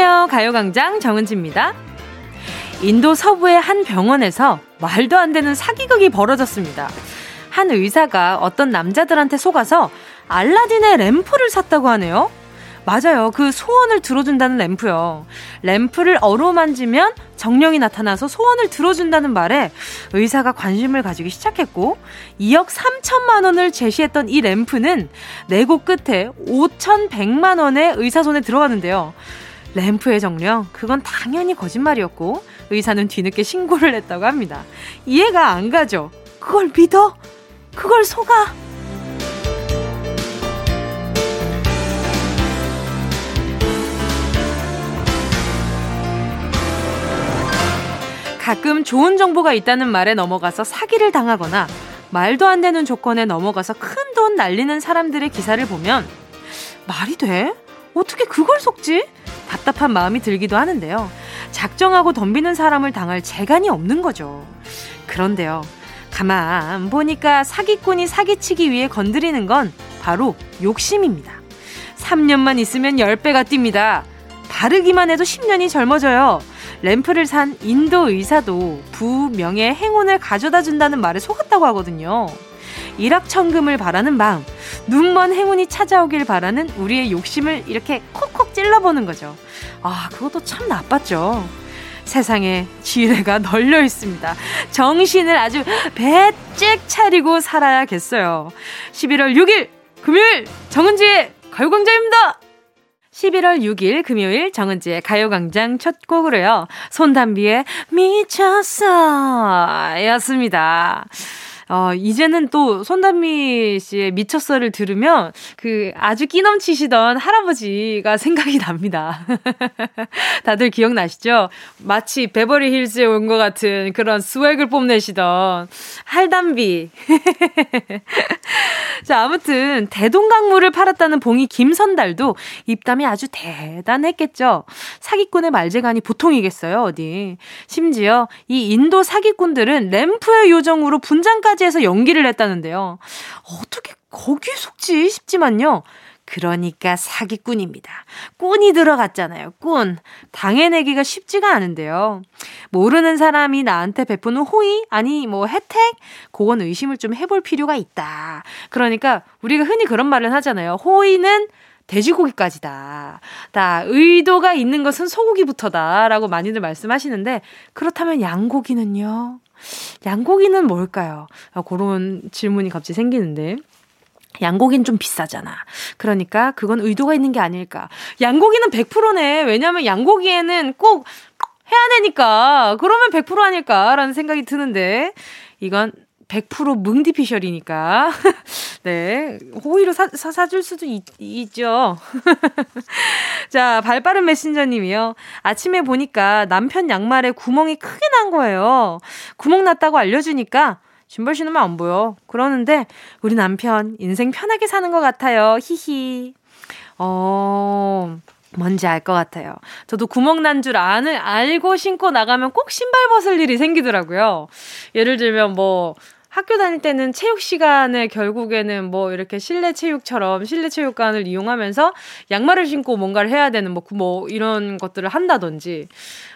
안녕하세요. 가요광장 정은지입니다. 인도 서부의 한 병원에서 말도 안 되는 사기극이 벌어졌습니다. 한 의사가 어떤 남자들한테 속아서 알라딘의 램프를 샀다고 하네요. 맞아요. 그 소원을 들어준다는 램프요. 램프를 어루만지면 정령이 나타나서 소원을 들어준다는 말에 의사가 관심을 가지기 시작했고 2억 3천만 원을 제시했던 이 램프는 내고 끝에 5,100만 원의 의사 손에 들어갔는데요. 램프의 정령, 그건 당연히 거짓말이었고 의사는 뒤늦게 신고를 했다고 합니다. 이해가 안 가죠? 그걸 믿어? 그걸 속아? 가끔 좋은 정보가 있다는 말에 넘어가서 사기를 당하거나 말도 안 되는 조건에 넘어가서 큰 돈 날리는 사람들의 기사를 보면 말이 돼? 어떻게 그걸 속지? 답답한 마음이 들기도 하는데요. 작정하고 덤비는 사람을 당할 재간이 없는 거죠. 그런데요. 가만 보니까 사기꾼이 사기치기 위해 건드리는 건 바로 욕심입니다. 3년만 있으면 10배가 뜁니다. 바르기만 해도 10년이 젊어져요. 램프를 산 인도 의사도 부명의 행운을 가져다 준다는 말에 속았다고 하거든요. 일확천금을 바라는 마음, 눈먼 행운이 찾아오길 바라는 우리의 욕심을 이렇게 콕콕 찔러보는 거죠. 아, 그것도 참 나빴죠. 세상에 지뢰가 널려 있습니다. 정신을 아주 배째 차리고 살아야겠어요. 11월 6일 금요일 정은지의 가요광장입니다. 11월 6일 금요일 정은지의 가요광장 첫 곡으로요. 손담비의 미쳤어 였습니다. 어, 이제는 또 손담미 씨의 미쳤어를 들으면 그 아주 끼 넘치시던 할아버지가 생각이 납니다. 다들 기억나시죠? 마치 베버리 힐즈에 온 것 같은 그런 스웩을 뽐내시던 할담비. 자, 아무튼 대동강물을 팔았다는 봉이 김선달도 입담이 아주 대단했겠죠. 사기꾼의 말재간이 보통이겠어요, 어디. 심지어 이 인도 사기꾼들은 램프의 요정으로 분장까지 타지에서 연기를 했다는데요. 어떻게 거기에 속지 싶지만요. 그러니까 사기꾼입니다. 꾼이 들어갔잖아요. 꾼. 당해내기가 쉽지가 않은데요. 모르는 사람이 나한테 베푸는 호의? 아니, 뭐 혜택? 그건 의심을 좀 해볼 필요가 있다. 그러니까 우리가 흔히 그런 말을 하잖아요. 호의는 돼지고기까지다. 다 의도가 있는 것은 소고기부터다. 라고 많이들 말씀하시는데, 그렇다면 양고기는요? 양고기는 뭘까요? 아, 그런 질문이 갑자기 생기는데. 양고기는 좀 비싸잖아. 그러니까 그건 의도가 있는 게 아닐까. 양고기는 100%네. 왜냐면 양고기에는 꼭 해야 되니까. 그러면 100% 아닐까라는 생각이 드는데 이건 100% 뭉디피셜이니까. 네. 호의로 사, 사, 사줄 수도 있, 있죠. 자, 발빠른 메신저님이요. 아침에 보니까 남편 양말에 구멍이 크게 난 거예요. 구멍 났다고 알려주니까 신발 신으면 안 보여. 그러는데 우리 남편 인생 편하게 사는 것 같아요. 히히. 어. 뭔지 알 것 같아요. 저도 구멍 난 줄 아는 알고 신고 나가면 꼭 신발 벗을 일이 생기더라고요. 예를 들면 뭐 학교 다닐 때는 체육 시간에 결국에는 뭐 이렇게 실내 체육처럼 실내 체육관을 이용하면서 양말을 신고 뭔가를 해야 되는 뭐, 뭐 이런 것들을 한다든지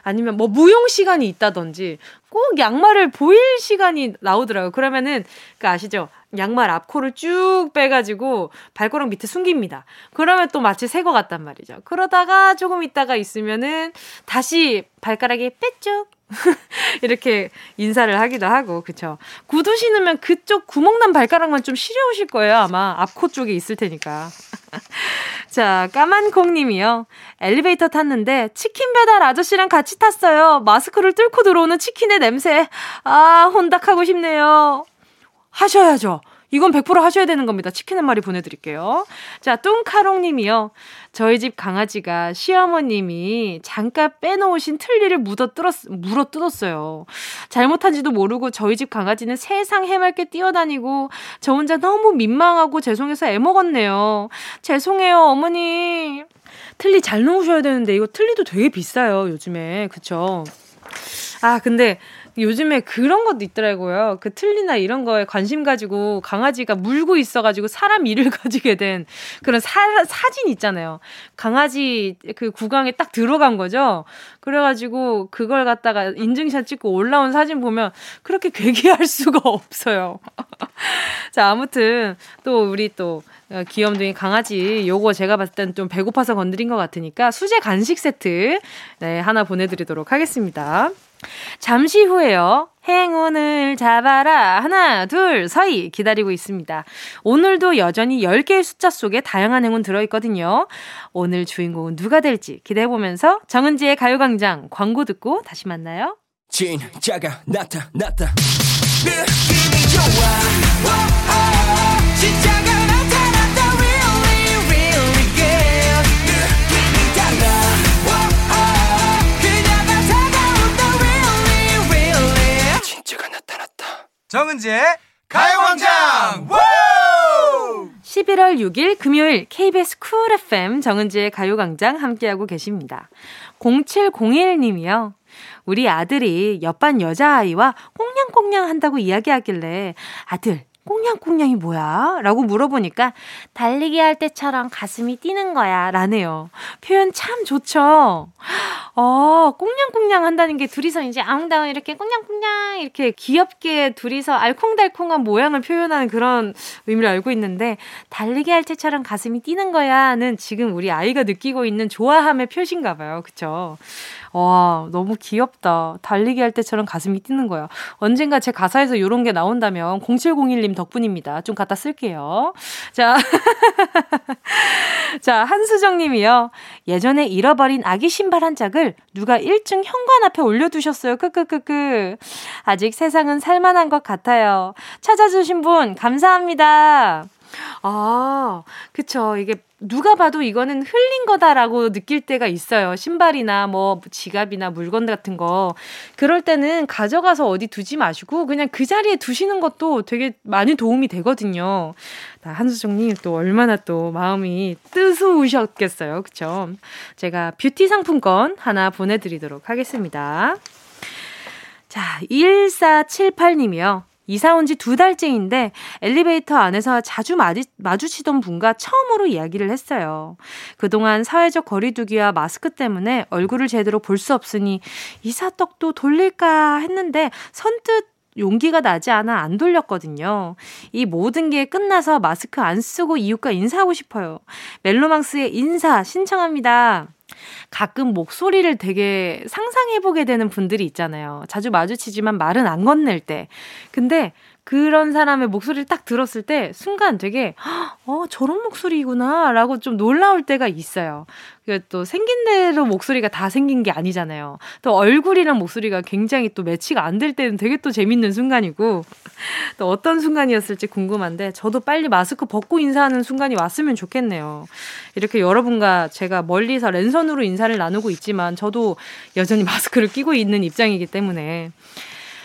아니면 뭐 무용 시간이 있다든지 꼭 양말을 보일 시간이 나오더라고요. 그러면은 그 아시죠? 양말 앞코를 쭉 빼가지고 발가락 밑에 숨깁니다. 그러면 또 마치 새 거 같단 말이죠. 그러다가 조금 있다가 있으면은 다시 발가락이 빼쭉 이렇게 인사를 하기도 하고 그쵸? 구두 신으면 그쪽 구멍난 발가락만 좀 시려우실 거예요 아마. 앞코 쪽에 있을 테니까. 자 까만콩님이요. 엘리베이터 탔는데 치킨 배달 아저씨랑 같이 탔어요. 마스크를 뚫고 들어오는 치킨의 냄새. 아 혼닥하고 싶네요. 하셔야죠 이건 100% 하셔야 되는 겁니다. 치킨 한 마리 보내드릴게요. 자, 뚱카롱 님이요. 저희 집 강아지가 시어머님이 잠깐 빼놓으신 틀니를 묻어 뜯었, 물어 뜯었어요. 잘못한지도 모르고 저희 집 강아지는 세상 해맑게 뛰어다니고 저 혼자 너무 민망하고 죄송해서 애먹었네요. 죄송해요, 어머니. 틀니 잘 놓으셔야 되는데 이거 틀니도 되게 비싸요, 요즘에. 그쵸? 아, 근데 요즘에 그런 것도 있더라고요. 그 틀니나 이런 거에 관심 가지고 강아지가 물고 있어가지고 사람 이를 가지게 된 그런 사, 사진 있잖아요. 강아지 그 구강에 딱 들어간 거죠. 그래가지고 그걸 갖다가 인증샷 찍고 올라온 사진 보면 그렇게 괴기할 수가 없어요. 자, 아무튼 또 우리 또 귀염둥이 강아지 요거 제가 봤을 땐 좀 배고파서 건드린 것 같으니까 수제 간식 세트 네, 하나 보내드리도록 하겠습니다. 잠시 후에요. 행운을 잡아라. 하나, 둘, 서희 기다리고 있습니다. 오늘도 여전히 10개의 숫자 속에 다양한 행운 들어있거든요. 오늘 주인공은 누가 될지 기대해보면서 정은지의 가요광장 광고 듣고 다시 만나요. 진짜가 나타났다. 느낌이 좋아. 정은지의 가요광장 11월 6일 금요일 KBS 쿨 FM 정은지의 가요광장 함께하고 계십니다. 0701님이요. 우리 아들이 옆반 여자아이와 꽁냥꽁냥 한다고 이야기하길래 아들 꽁냥꽁냥이 뭐야? 라고 물어보니까 달리기 할 때처럼 가슴이 뛰는 거야. 라네요. 표현 참 좋죠? 어, 꽁냥꽁냥 한다는 게 둘이서 이제 아웅다웅 이렇게 꽁냥꽁냥 이렇게 귀엽게 둘이서 알콩달콩한 모양을 표현하는 그런 의미를 알고 있는데 달리기 할 때처럼 가슴이 뛰는 거야는 지금 우리 아이가 느끼고 있는 좋아함의 표시인가 봐요. 그쵸? 와, 너무 귀엽다. 달리기 할 때처럼 가슴이 뛰는 거야. 언젠가 제 가사에서 이런 게 나온다면 0701님 덕분입니다. 좀 갖다 쓸게요. 자. 자, 한수정 님이요. 예전에 잃어버린 아기 신발 한 짝을 누가 1층 현관 앞에 올려두셨어요. 크크크크. 아직 세상은 살만한 것 같아요. 찾아주신 분, 감사합니다. 아, 그쵸. 이게 누가 봐도 이거는 흘린 거다라고 느낄 때가 있어요. 신발이나 뭐 지갑이나 물건 같은 거. 그럴 때는 가져가서 어디 두지 마시고 그냥 그 자리에 두시는 것도 되게 많이 도움이 되거든요. 한수정님 또 얼마나 또 마음이 뜨스우셨겠어요. 그쵸? 제가 뷰티 상품권 하나 보내드리도록 하겠습니다. 자, 1478님이요. 이사 온 지 두 달째인데 엘리베이터 안에서 자주 마주, 마주 치던 분과 처음으로 이야기를 했어요. 그동안 사회적 거리두기와 마스크 때문에 얼굴을 제대로 볼 수 없으니 이사떡도 돌릴까 했는데 선뜻 용기가 나지 않아 안 돌렸거든요. 이 모든 게 끝나서 마스크 안 쓰고 이웃과 인사하고 싶어요. 멜로망스의 인사 신청합니다. 가끔 목소리를 되게 상상해보게 되는 분들이 있잖아요. 자주 마주치지만 말은 안 건넬 때. 근데 그런 사람의 목소리를 딱 들었을 때 순간 되게 어 저런 목소리구나라고 좀 놀라울 때가 있어요. 또 생긴 대로 목소리가 다 생긴 게 아니잖아요. 또 얼굴이랑 목소리가 굉장히 또 매치가 안 될 때는 되게 또 재밌는 순간이고 또 어떤 순간이었을지 궁금한데 저도 빨리 마스크 벗고 인사하는 순간이 왔으면 좋겠네요. 이렇게 여러분과 제가 멀리서 랜선으로 인사를 나누고 있지만 저도 여전히 마스크를 끼고 있는 입장이기 때문에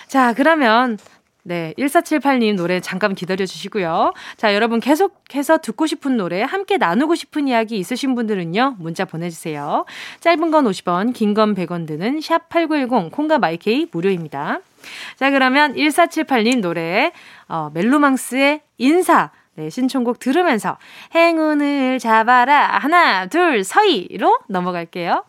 자, 그러면 네, 1478님 노래 잠깐 기다려 주시고요. 자, 여러분 계속해서 듣고 싶은 노래, 함께 나누고 싶은 이야기 있으신 분들은요, 문자 보내주세요. 짧은 건 50원, 긴 건 100원 드는 샵8910, 콩과 마이케이 무료입니다. 자, 그러면 1478님 노래, 어, 멜로망스의 인사, 네, 신청곡 들으면서 행운을 잡아라. 하나, 둘, 서희로 넘어갈게요.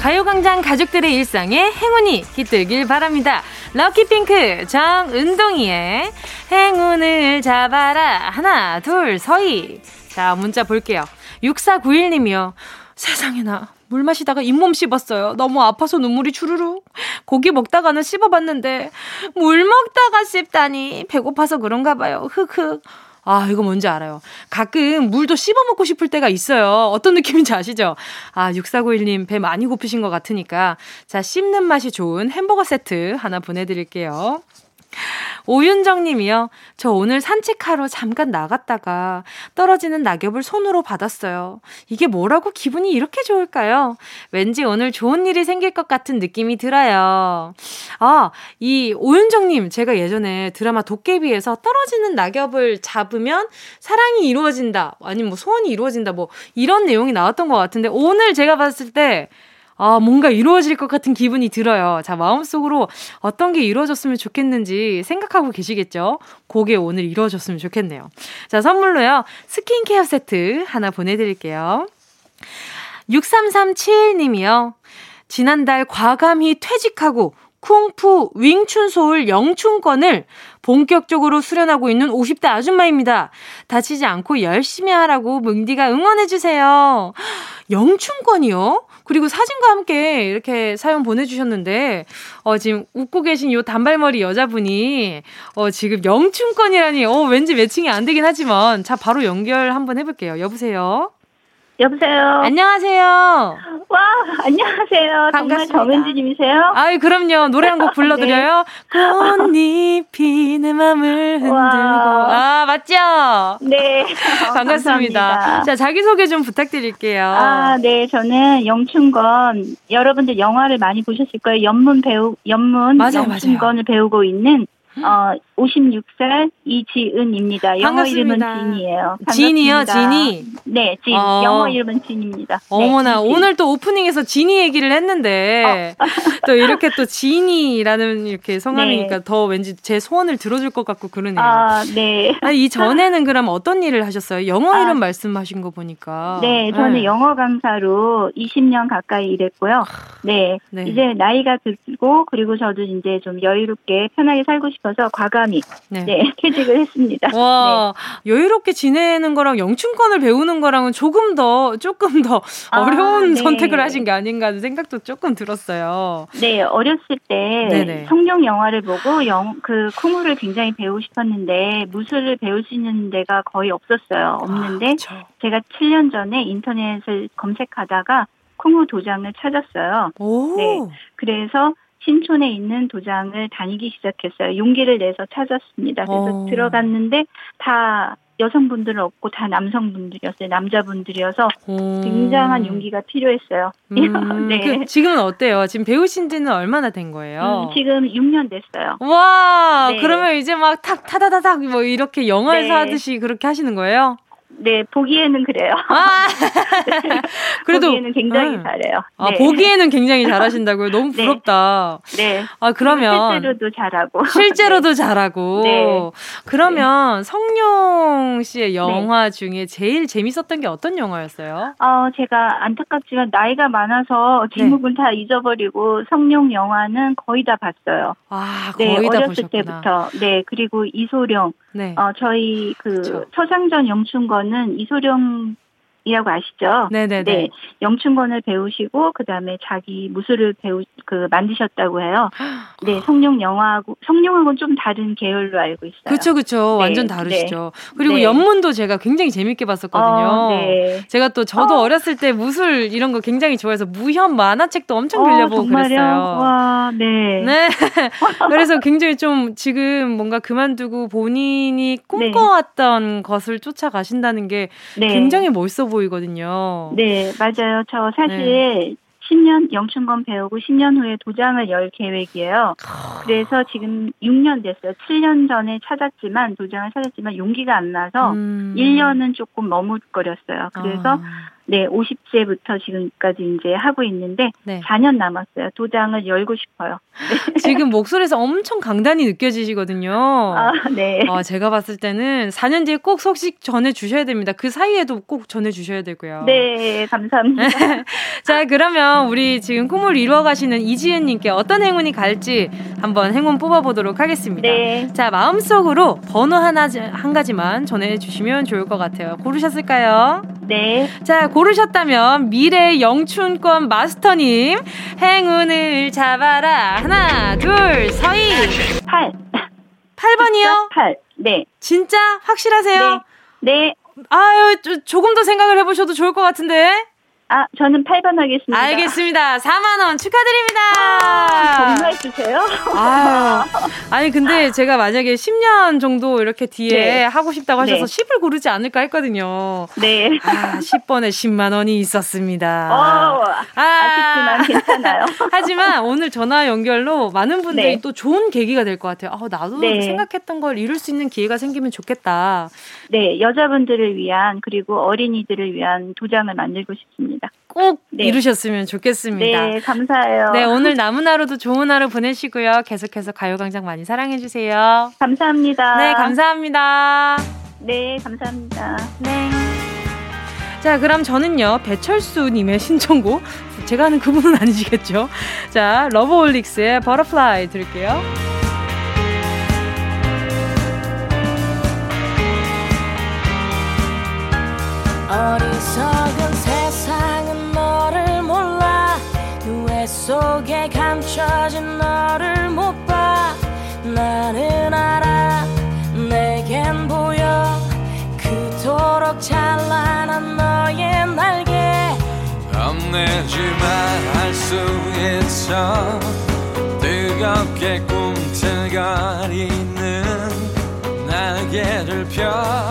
가요광장 가족들의 일상에 행운이 깃들길 바랍니다. 럭키핑크 정은동이의 행운을 잡아라. 하나, 둘, 서희. 자, 문자 볼게요. 6491님이요. 세상에나. 물 마시다가 잇몸 씹었어요. 너무 아파서 눈물이 주르르. 고기 먹다가는 씹어봤는데 물 먹다가 씹다니 배고파서 그런가 봐요. 흑흑. 아, 이거 뭔지 알아요. 가끔 물도 씹어 먹고 싶을 때가 있어요. 어떤 느낌인지 아시죠? 아, 6491님 배 많이 고프신 것 같으니까. 자, 씹는 맛이 좋은 햄버거 세트 하나 보내드릴게요. 오윤정 님이요. 저 오늘 산책하러 잠깐 나갔다가 떨어지는 낙엽을 손으로 받았어요. 이게 뭐라고 기분이 이렇게 좋을까요? 왠지 오늘 좋은 일이 생길 것 같은 느낌이 들어요. 아, 이 오윤정 님, 제가 예전에 드라마 도깨비에서 떨어지는 낙엽을 잡으면 사랑이 이루어진다. 아니면 뭐 소원이 이루어진다. 뭐 이런 내용이 나왔던 것 같은데 오늘 제가 봤을 때 아, 뭔가 이루어질 것 같은 기분이 들어요. 자, 마음속으로 어떤 게 이루어졌으면 좋겠는지 생각하고 계시겠죠? 그게 오늘 이루어졌으면 좋겠네요. 자, 선물로요. 스킨케어 세트 하나 보내드릴게요. 6337님이요. 지난달 과감히 퇴직하고 쿵푸 윙춘 소울 영춘권을 본격적으로 수련하고 있는 50대 아줌마입니다. 다치지 않고 열심히 하라고 뭉디가 응원해주세요. 영춘권이요? 그리고 사진과 함께 이렇게 사연 보내주셨는데, 어, 지금 웃고 계신 요 단발머리 여자분이, 어, 지금 영춘권이라니, 어, 왠지 매칭이 안 되긴 하지만, 자, 바로 연결 한번 해볼게요. 여보세요? 여보세요. 안녕하세요. 와, 안녕하세요. 반갑습니다. 정말 정은지님이세요? 아이, 그럼요. 노래 한 곡 불러드려요. 네. 꽃잎이 내 맘을 흔들고. 와. 아, 맞죠? 네. 반갑습니다. 자, 자기소개 좀 부탁드릴게요. 아, 네. 저는 영춘건, 여러분들 영화를 많이 보셨을 거예요. 연문 배우, 연문 맞아요, 영춘건을 맞아요. 배우고 있는 어, 56살 이지은입니다. 영어 반갑습니다. 이름은 진이에요. 진이요, 진이? 네, 진. 어. 영어 이름은 진입니다. 네, 어머나, 네, 오늘 또 오프닝에서 진이 얘기를 했는데, 어. 또 이렇게 또 진이라는 이렇게 성함이니까 네. 더 왠지 제 소원을 들어줄 것 같고 그러네요. 아, 네. 아니, 이 전에는 그럼 어떤 일을 하셨어요? 영어 아. 이름 말씀하신 거 보니까. 네, 저는 네. 영어 강사로 20년 가까이 일했고요. 네, 네. 이제 나이가 들고, 그리고 저도 이제 좀 여유롭게 편하게 살고 싶어서 과감 히 네. 네, 퇴직을 했습니다. 와, 네. 여유롭게 지내는 거랑 영춘권을 배우는 거랑은 조금 더, 조금 더 아, 어려운 네. 선택을 하신 게 아닌가 하는 생각도 조금 들었어요. 네, 어렸을 때 네네. 성룡 영화를 보고 영, 그 콩우를 굉장히 배우고 싶었는데 무술을 배울 수 있는 데가 거의 없었어요. 없는데 아, 제가 7년 전에 인터넷을 검색하다가 콩우 도장을 찾았어요. 오. 네. 그래서 신촌에 있는 도장을 다니기 시작했어요. 용기를 내서 찾았습니다. 그래서 어. 들어갔는데 다 여성분들은 없고 다 남성분들이었어요. 남자분들이어서 오. 굉장한 용기가 필요했어요. 음, 네. 그 지금은 어때요? 지금 배우신 지는 얼마나 된 거예요? 음, 지금 6년 됐어요. 와, 네. 그러면 이제 막 탁 타다다닥 뭐 이렇게 영화에서 네. 하듯이 그렇게 하시는 거예요? 네, 보기에는 그래요. 아~ 그래도 보기에는 굉장히 네. 잘해요. 아, 네. 보기에는 굉장히 잘하신다고요? 너무 네. 부럽다. 네. 아, 그러면 실제로도 잘하고. 실제로도 네. 잘하고. 네. 그러면 네. 성룡 씨의 영화 중에 제일 재밌었던 게 어떤 영화였어요? 어, 제가 안타깝지만 나이가 많아서 제목은 다 잊어버리고 성룡 영화는 거의 다 봤어요. 아, 거의 다 어렸을 보셨구나. 때부터. 네, 그리고 이소룡. 네. 어, 저희 그 그쵸. 서상전 영춘 권은 이소룡 이라고 아시죠? 네네네. 네, 영춘권을 배우시고 그 다음에 자기 무술을 배우 그 만드셨다고 해요. 네, 성룡 영화하고 성룡하고는 좀 다른 계열로 알고 있어요. 그렇죠, 그렇죠. 네, 완전 다르시죠. 네. 그리고 네. 연문도 제가 굉장히 재밌게 봤었거든요. 어, 네. 제가 또 저도 어. 렸을 때 무술 이런 거 굉장히 좋아해서 무협 만화책도 엄청 빌려보고 어, 그랬어요. 와, 네. 네. 그래서 굉장히 좀 지금 뭔가 그만두고 본인이 꿈꿔왔던 네. 것을 쫓아가신다는 게 굉장히 멋있어 보이거든요. 네, 맞아요. 저 사실 네. 10년 영춘권 배우고 10년 후에 도장을 열 계획이에요. 그래서 지금 6년 됐어요. 7년 전에 찾았지만 도장을 찾았지만 용기가 안 나서 음. 1년은 조금 머뭇거렸어요. 그래서 아. 네, 50세부터 지금까지 이제 하고 있는데 네. 4년 남았어요. 도장을 열고 싶어요. 네. 지금 목소리에서 엄청 강단이 느껴지시거든요. 아, 네. 아, 제가 봤을 때는 4년 뒤에 꼭 소식 전해 주셔야 됩니다. 그 사이에도 꼭 전해 주셔야 되고요. 네, 감사합니다. 자, 그러면 우리 지금 꿈을 이루어 가시는 이지은 님께 어떤 행운이 갈지 한번 행운 뽑아 보도록 하겠습니다. 네. 자, 마음속으로 번호 하나 한 가지만 전해 주시면 좋을 것 같아요. 고르셨을까요? 네. 자, 고 르셨다면 미래 영춘권 마스터님 행운을 잡아라. 하나, 둘, 서희. 8. 8번이요? 8. 네. 진짜 확실하세요? 네. 네. 아유, 조, 조금 더 생각을 해보셔도 좋을 것 같은데. 아, 저는 8번 하겠습니다. 알겠습니다. 4만원 축하드립니다. 아, 정말 주세요? 아, 아니, 근데 제가 만약에 10년 정도 이렇게 뒤에 네. 하고 싶다고 하셔서 네. 10을 고르지 않을까 했거든요. 네. 아, 10번에 10만원이 있었습니다. 어, 아, 아쉽지만 괜찮아요. 하지만 오늘 전화 연결로 많은 분들이 네. 또 좋은 계기가 될 것 같아요. 아, 나도 네. 생각했던 걸 이룰 수 있는 기회가 생기면 좋겠다. 네, 여자분들을 위한 그리고 어린이들을 위한 도장을 만들고 싶습니다. 꼭 네. 이루셨으면 좋겠습니다. 네, 감사해요. 네, 오늘 남은 하루도 좋은 하루 보내시고요. 계속해서 가요광장 많이 사랑해주세요. 감사합니다. 네, 감사합니다. 네, 감사합니다. 네. 자, 그럼 저는요, 배철수님의 신청곡. 제가 하는 그분은 아니시겠죠? 자, 러브홀릭스의 Butterfly 들을게요. 어리석은 세 속에 감춰진 너를 못 봐. 나는 알아. 내겐 보여. 그토록 찬란한 너의 날개. 겁내지만 할 수 있어. 뜨겁게 꿈틀거리는 날개를 펴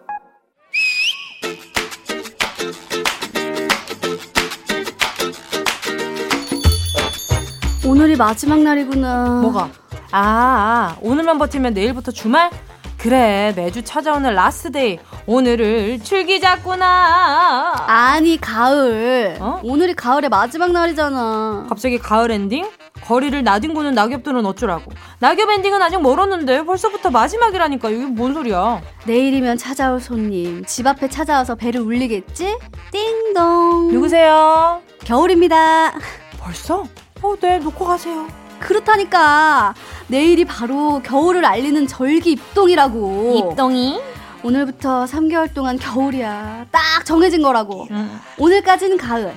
오늘이 마지막 날이구나. 뭐가? 아, 아, 오늘만 버티면 내일부터 주말? 그래, 매주 찾아오는 라스데이. 오늘을 즐기자꾸나. 아니, 가을. 어? 오늘이 가을의 마지막 날이잖아. 갑자기 가을 엔딩? 거리를 나뒹구는 낙엽들은 어쩌라고. 낙엽 엔딩은 아직 멀었는데 벌써부터 마지막이라니까. 이게 뭔 소리야. 내일이면 찾아올 손님. 집 앞에 찾아와서 벨을 울리겠지? 띵동. 누구세요? 겨울입니다. 벌써? 어, 네, 놓고 가세요. 그렇다니까. 내일이 바로 겨울을 알리는 절기 입동이라고. 입동이? 오늘부터 3개월 동안 겨울이야. 딱 정해진 거라고. 음. 오늘까지는 가을.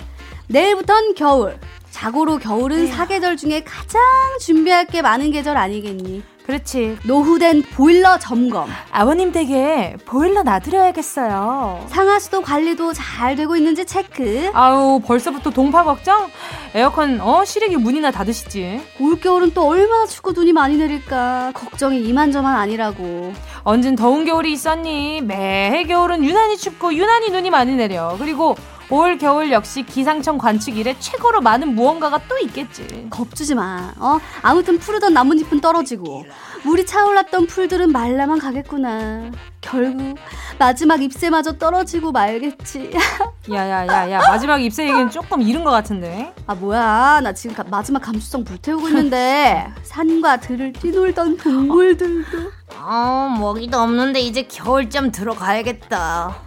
내일부턴 겨울. 자고로 겨울은 네. 사계절 중에 가장 준비할 게 많은 계절 아니겠니? 그렇지. 노후된 보일러 점검. 아버님 댁에 보일러 놔드려야겠어요. 상하수도 관리도 잘 되고 있는지 체크. 아우, 벌써부터 동파 걱정? 에어컨, 어, 실외기 문이나 닫으시지. 올겨울은 또 얼마나 춥고 눈이 많이 내릴까. 걱정이 이만저만 아니라고. 언젠 더운 겨울이 있었니? 매해 겨울은 유난히 춥고 유난히 눈이 많이 내려. 그리고 올 겨울 역시 기상청 관측 일에 최고로 많은 무언가가 또 있겠지. 겁주지 마. 어? 아무튼 푸르던 나뭇잎은 떨어지고 물이 차올랐던 풀들은 말라만 가겠구나. 결국 마지막 잎새마저 떨어지고 말겠지. 야야야야 마지막 잎새 얘기는 조금 이른 것 같은데. 아 뭐야 나 지금 가, 마지막 감수성 불태우고 있는데 산과 들을 뛰놀던 동물들도. 어 먹이도 없는데 이제 겨울잠 들어가야겠다.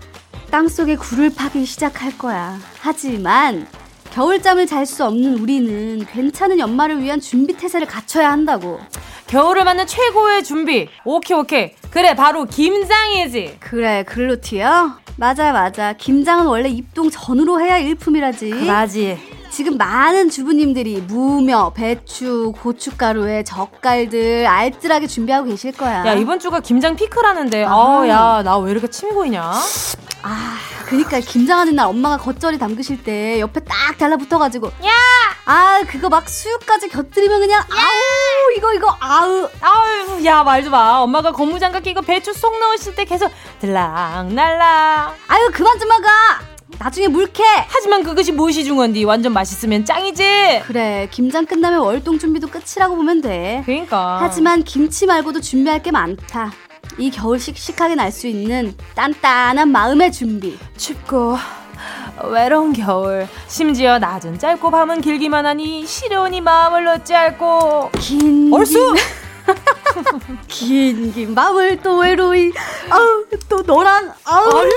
땅속에 굴을 파기 시작할 거야. 하지만 겨울잠을 잘 수 없는 우리는 괜찮은 연말을 위한 준비 태세를 갖춰야 한다고. 겨울을 맞는 최고의 준비. 오케이 오케이. 그래 바로 김장이지. 그래 글루티요? 맞아 맞아. 김장은 원래 입동 전으로 해야 일품이라지. 그라지. 지금 많은 주부님들이 무며, 배추, 고춧가루에 젓갈들 알뜰하게 준비하고 계실 거야. 야 이번 주가 김장 피크라는데. 아야 나 왜 이렇게 침이 고이냐? 아, 그니까 김장하는 날 엄마가 겉절이 담그실 때 옆에 딱 달라붙어가지고 야! 아 그거 막 수육까지 곁들이면 그냥 야! 아우 이거 이거 아우 아우 야 말도 마. 엄마가 고무장갑 끼고 배추 쏙 넣으실 때 계속 들락날락. 아유 그만 좀 막아 나중에 물캐. 하지만 그것이 무엇이 중요한디? 완전 맛있으면 짱이지? 그래 김장 끝나면 월동 준비도 끝이라고 보면 돼. 그러니까. 하지만 김치 말고도 준비할 게 많다. 이 겨울 씩씩하게 날 수 있는 단단한 마음의 준비. 춥고 외로운 겨울 심지어 낮은 짧고 밤은 길기만 하니 시려우니 마음을 어찌 할꼬 긴 얼쑤! 긴, 긴 밤을 또 외로이, 아우, 또 아우. 아유,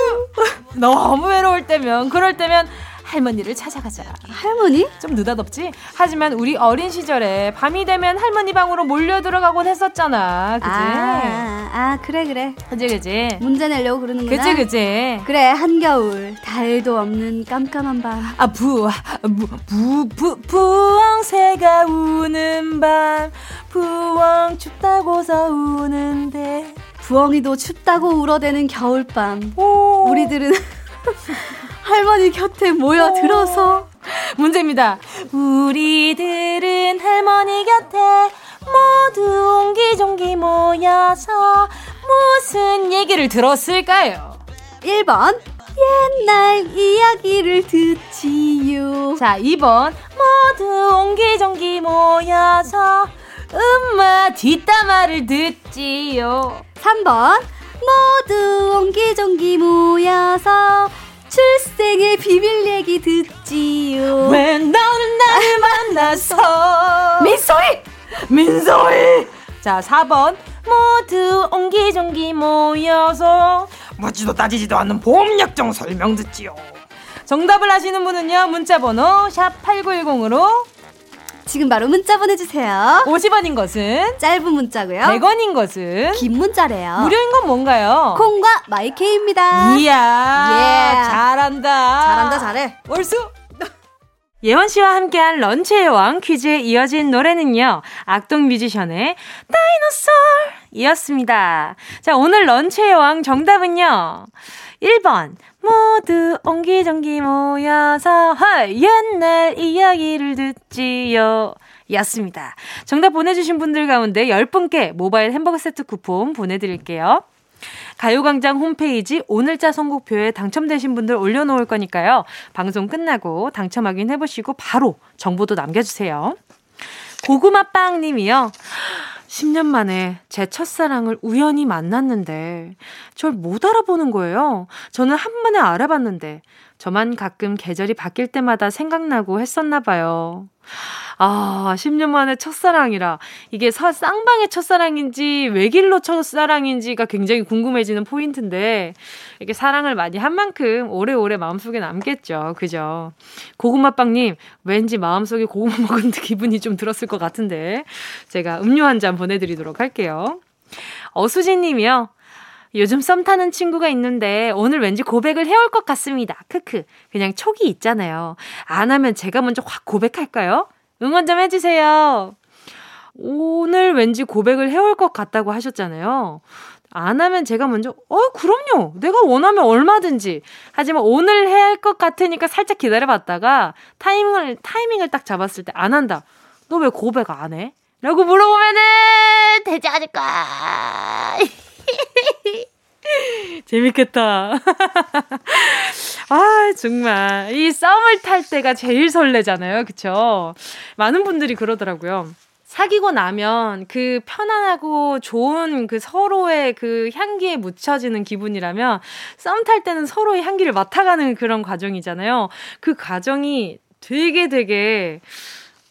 너무 외로울 때면, 그럴 때면, 할머니를 찾아가자. 할머니? 좀 느닷없지? 하지만 우리 어린 시절에 밤이 되면 할머니 방으로 몰려 들어가곤 했었잖아. 그지? 아, 아 그래, 그래. 그지, 그지? 문제 내려고 그러는구나. 그지, 그지? 그래, 한겨울. 달도 없는 깜깜한 밤. 아, 부, 부, 부, 부, 부엉새가 우는 밤. 부엉 춥다고서 우는데. 부엉이도 춥다고 울어대는 겨울밤. 오. 우리들은 할머니 곁에 모여 들어서 문제입니다. 우리들은 할머니 곁에 모두 옹기종기 모여서 무슨 얘기를 들었을까요? 1번 옛날 이야기를 듣지요. 자, 2번 모두 옹기종기 모여서 엄마 뒷담화를 듣지요. 3번 모두 옹기종기 모여서 출생의 비밀 얘기 듣지요. 왜 너는 나를 만나서 민소희! 민소희! 자, 4번. 모두 옹기종기 모여서 묻지도 따지지도 않는 보험약정 설명 듣지요. 정답을 아시는 분은요, 문자 번호 샵 8910으로 지금 바로 문자 보내주세요. 50원인 것은 짧은 문자고요. 100원인 것은 긴 문자래요. 무료인 건 뭔가요? 콩과 마이케이입니다. 이야, 예. 잘한다. 잘한다, 잘해. 월수. 예원 씨와 함께한 런치의 왕 퀴즈에 이어진 노래는요. 악동 뮤지션의 다이노솔이었습니다. 자, 오늘 런치의 왕 정답은요. 1번. 모두 옹기종기 모여서 헐 옛날 이야기를 듣지요. 였습니다. 정답 보내주신 분들 가운데 10분께 모바일 햄버거 세트 쿠폰 보내드릴게요. 가요광장 홈페이지 오늘자 선곡표에 당첨되신 분들 올려놓을 거니까요. 방송 끝나고 당첨 확인해보시고 바로 정보도 남겨주세요. 고구마빵 님이요. 10년 만에 제 첫사랑을 우연히 만났는데 절 못 알아보는 거예요. 저는 한 번에 알아봤는데 저만 가끔 계절이 바뀔 때마다 생각나고 했었나 봐요. 아, 10년 만에 첫사랑이라. 이게 사, 쌍방의 첫사랑인지 외길로 첫사랑인지가 굉장히 궁금해지는 포인트인데, 이렇게 사랑을 많이 한 만큼 오래오래 마음속에 남겠죠. 그죠? 고구마빵님, 왠지 마음속에 고구마 먹은 기분이 좀 들었을 것 같은데, 제가 음료 한 잔 보내드리도록 할게요. 어수진 님이요. 요즘 썸 타는 친구가 있는데 오늘 왠지 고백을 해올 것 같습니다. 크크. 그냥 촉이 있잖아요. 안 하면 제가 먼저 확 고백할까요? 응원 좀 해주세요. 오늘 왠지 고백을 해올 것 같다고 하셨잖아요. 안 하면 제가 먼저, 어, 그럼요. 내가 원하면 얼마든지. 하지만 오늘 해야 할 것 같으니까 살짝 기다려봤다가 타이밍을, 타이밍을 딱 잡았을 때 안 한다. 너 왜 고백 안 해? 라고 물어보면은 되지 않을까. 재밌겠다. 아, 정말. 이 썸을 탈 때가 제일 설레잖아요. 그쵸? 많은 분들이 그러더라고요. 사귀고 나면 그 편안하고 좋은 그 서로의 그 향기에 묻혀지는 기분이라면 썸 탈 때는 서로의 향기를 맡아가는 그런 과정이잖아요. 그 과정이 되게 되게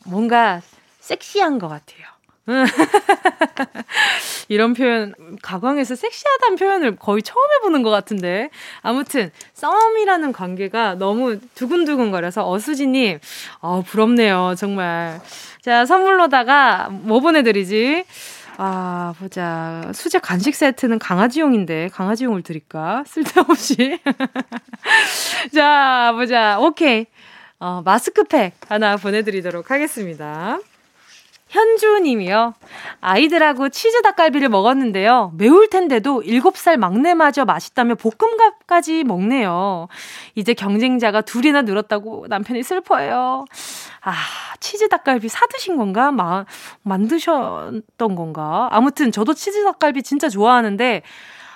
뭔가 섹시한 것 같아요. 이런 표현, 가광에서 섹시하다는 표현을 거의 처음 해보는 것 같은데. 아무튼, 썸이라는 관계가 너무 두근두근거려서 어수지님, 어, 부럽네요. 정말. 자, 선물로다가 뭐 보내드리지? 아, 보자. 수제 간식 세트는 강아지용인데, 강아지용을 드릴까? 쓸데없이. 자, 보자. 오케이. 어, 마스크팩 하나 보내드리도록 하겠습니다. 현주 님이요. 아이들하고 치즈 닭갈비를 먹었는데요. 매울 텐데도 7살 막내마저 맛있다며 볶음밥까지 먹네요. 이제 경쟁자가 둘이나 늘었다고 남편이 슬퍼해요. 아, 치즈 닭갈비 사드신 건가? 마, 만드셨던 건가? 아무튼 저도 치즈 닭갈비 진짜 좋아하는데,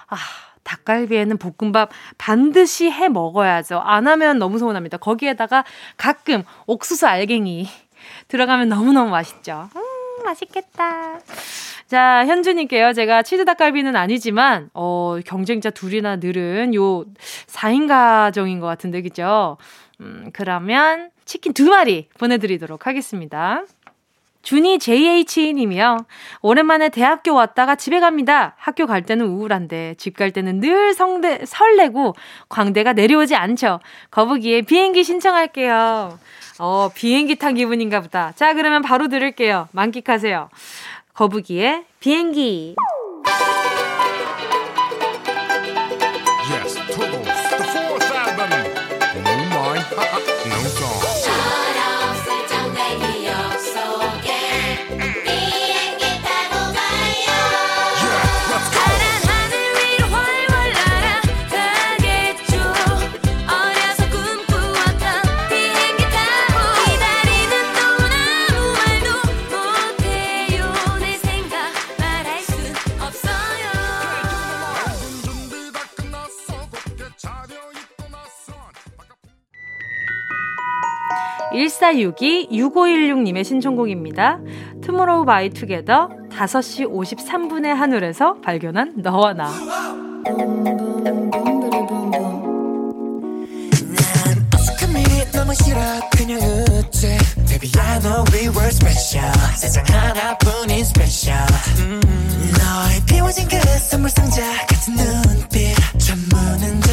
아, 닭갈비에는 볶음밥 반드시 해 먹어야죠. 안 하면 너무 서운합니다. 거기에다가 가끔 옥수수 알갱이 들어가면 너무너무 맛있죠. 음, 맛있겠다. 자, 현주님께요. 제가 치즈 닭갈비는 아니지만, 어, 경쟁자 둘이나 늘은 요 4인 가정인 것 같은데, 그죠? 음, 그러면 치킨 두 마리 보내드리도록 하겠습니다. 준이 JH님이요. 오랜만에 대학교 왔다가 집에 갑니다. 학교 갈 때는 우울한데 집 갈 때는 늘 성대, 설레고 광대가 내려오지 않죠. 거북이의 비행기 신청할게요. 어, 비행기 탄 기분인가 보다. 자, 그러면 바로 들을게요. 만끽하세요. 거북이의 비행기 .1 4 6 2 6516님의 신청곡입니다. 투모로우 바이 투게더 5시 53분의 하늘에서 발견한 너와 나. 너무 싫어 그냥 웃지 Baby I know we were special 세상 하나뿐인 special 음, 너의 비워진 그 선물 상자 같은 눈빛 저무는 듯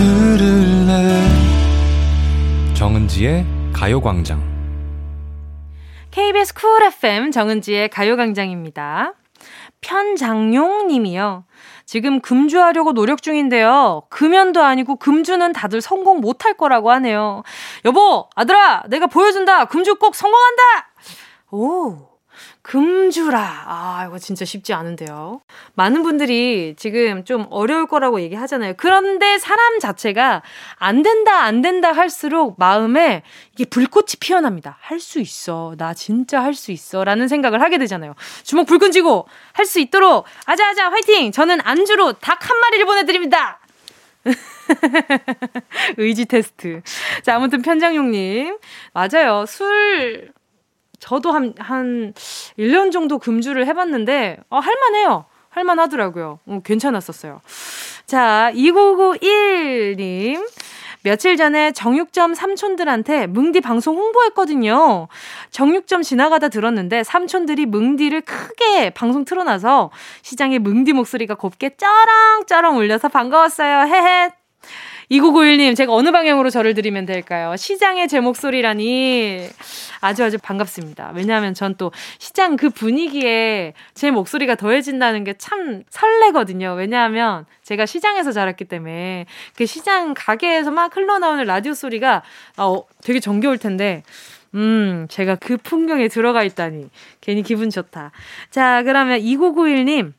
들을래 정은지의 가요광장 KBS 쿨 FM 정은지의 가요광장입니다. 편장용 님이요. 지금 금주하려고 노력 중인데요. 금연도 아니고 금주는 다들 성공 못할 거라고 하네요. 여보, 아들아, 내가 보여준다. 금주 꼭 성공한다! 오. 금주라. 아, 이거 진짜 쉽지 않은데요. 많은 분들이 지금 좀 어려울 거라고 얘기하잖아요. 그런데 사람 자체가 안 된다, 안 된다 할수록 마음에 이게 불꽃이 피어납니다. 할 수 있어. 나 진짜 할 수 있어. 라는 생각을 하게 되잖아요. 주먹 불끈 쥐고 할 수 있도록 아자아자 화이팅! 저는 안주로 닭 한 마리를 보내드립니다. 의지 테스트. 자, 아무튼 편장용님. 맞아요. 술 저도 한, 한 1년 정도 금주를 해봤는데, 어, 할만해요. 할만하더라고요. 어, 괜찮았었어요. 자, 2991님. 며칠 전에 정육점 삼촌들한테 뭉디 방송 홍보했거든요. 정육점 지나가다 들었는데 삼촌들이 뭉디를 크게 방송 틀어놔서 시장에 뭉디 목소리가 곱게 쩌렁쩌렁 울려서 반가웠어요. 헤헤. 2991님, 제가 어느 방향으로 절을 드리면 될까요? 시장의 제 목소리라니 아주 아주 반갑습니다. 왜냐하면 전 또 시장 그 분위기에 제 목소리가 더해진다는 게 참 설레거든요. 왜냐하면 제가 시장에서 자랐기 때문에 그 시장 가게에서 막 흘러나오는 라디오 소리가 어, 되게 정겨울 텐데 음, 제가 그 풍경에 들어가 있다니. 괜히 기분 좋다. 자, 그러면 2991님.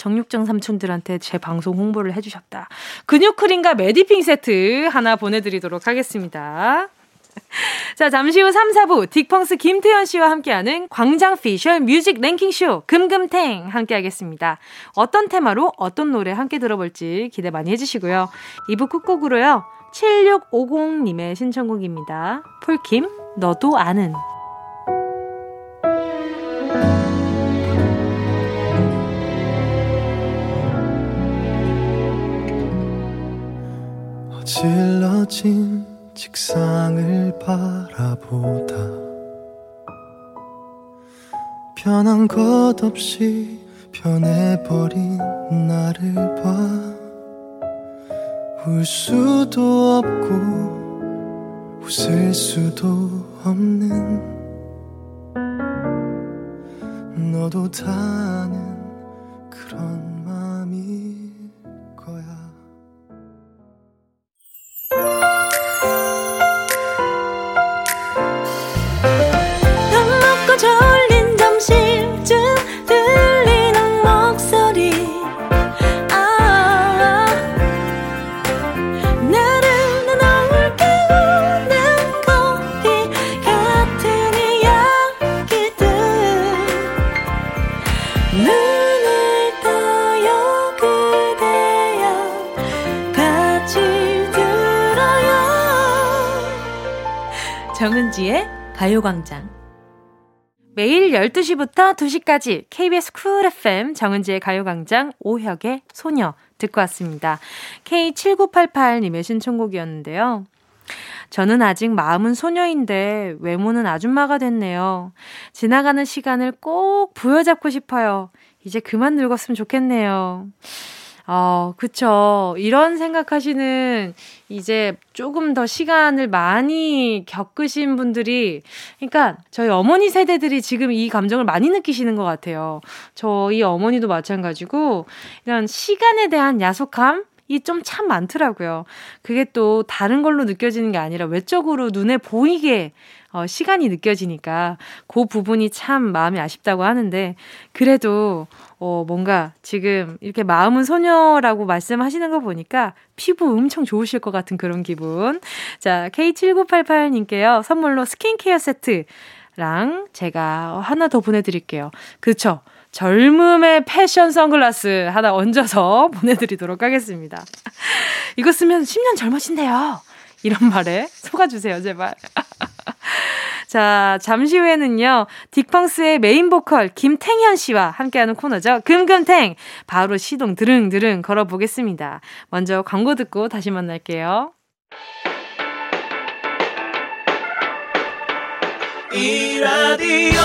정육점 삼촌들한테 제 방송 홍보를 해주셨다. 근육크림과 메디핑 세트 하나 보내드리도록 하겠습니다. 자, 잠시 후 3, 4부 딕펑스 김태현 씨와 함께하는 광장 피셜 music 랭킹쇼 금금탱 함께하겠습니다. 어떤 테마로 어떤 노래 함께 들어볼지 기대 많이 해주시고요. 2부 끝곡으로요. 7650님의 신청곡입니다. 폴킴, 너도 아는. 어질러진 책상을 바라보다 변한 것 없이 변해버린 나를 봐. 울 수도 없고 웃을 수도 없는 너도 다 아는 그런 가요광장 매일 12시부터 2시까지 KBS 쿨 FM 정은지의 가요광장 오혁의 소녀 듣고 왔습니다. K7988님의 신청곡이었는데요. 저는 아직 마음은 소녀인데 외모는 아줌마가 됐네요. 지나가는 시간을 꼭 부여잡고 싶어요. 이제 그만 늙었으면 좋겠네요. 어, 그쵸. 이런 생각하시는 이제 조금 더 시간을 많이 겪으신 분들이, 그러니까 저희 어머니 세대들이 지금 이 감정을 많이 느끼시는 것 같아요. 저희 어머니도 마찬가지고, 이런 시간에 대한 야속함? 이좀참 많더라고요. 그게 또 다른 걸로 느껴지는 게 아니라 외적으로 눈에 보이게 어, 시간이 느껴지니까 그 부분이 참 마음이 아쉽다고 하는데 그래도 어, 뭔가 지금 이렇게 마음은 소녀라고 말씀하시는 거 보니까 피부 엄청 좋으실 것 같은 그런 기분. 자, K7988님께요. 선물로 스킨케어 세트랑 제가 하나 더 보내드릴게요. 그쵸? 젊음의 패션 선글라스 하나 얹어서 보내드리도록 하겠습니다. 이거 쓰면 10년 젊어진대요. 이런 말에 속아주세요, 제발. 자, 잠시 후에는요, 딕펑스의 메인 보컬 김탱현 씨와 함께하는 코너죠. 금금탱! 바로 시동 드릉드릉 걸어보겠습니다. 먼저 광고 듣고 다시 만날게요. 이 라디오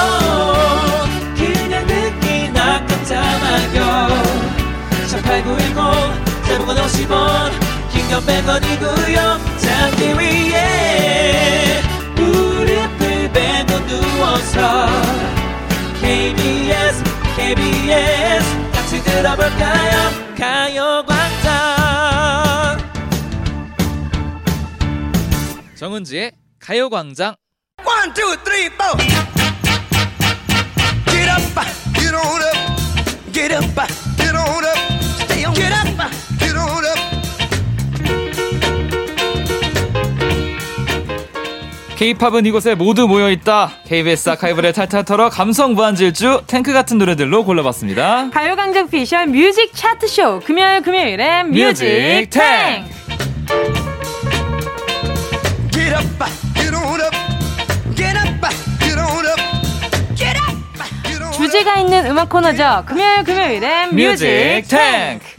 그냥 듣기나 깜짝마요 18910 대목원 50원 긴건 100원이고요 잠기 위에 무릎을 베고 누워서 KBS KBS 같이 들어볼까요 가요광장 정은지의 가요광장 One, two, three, four. Get up, get on up. Get up, get on up. Stay on. Get up, K-팝은 이곳에 모두 모여 있다. KBS 아카이브를 탈탈 털어 감성 무한 질주 탱크 같은 노래들로 골라봤습니다. 가요광장 피셜 music 차트 쇼 금요일 금요일엔 music music 탱! 주제가 있는 음악 코너죠. 금요일 금요일엔 music! 탱.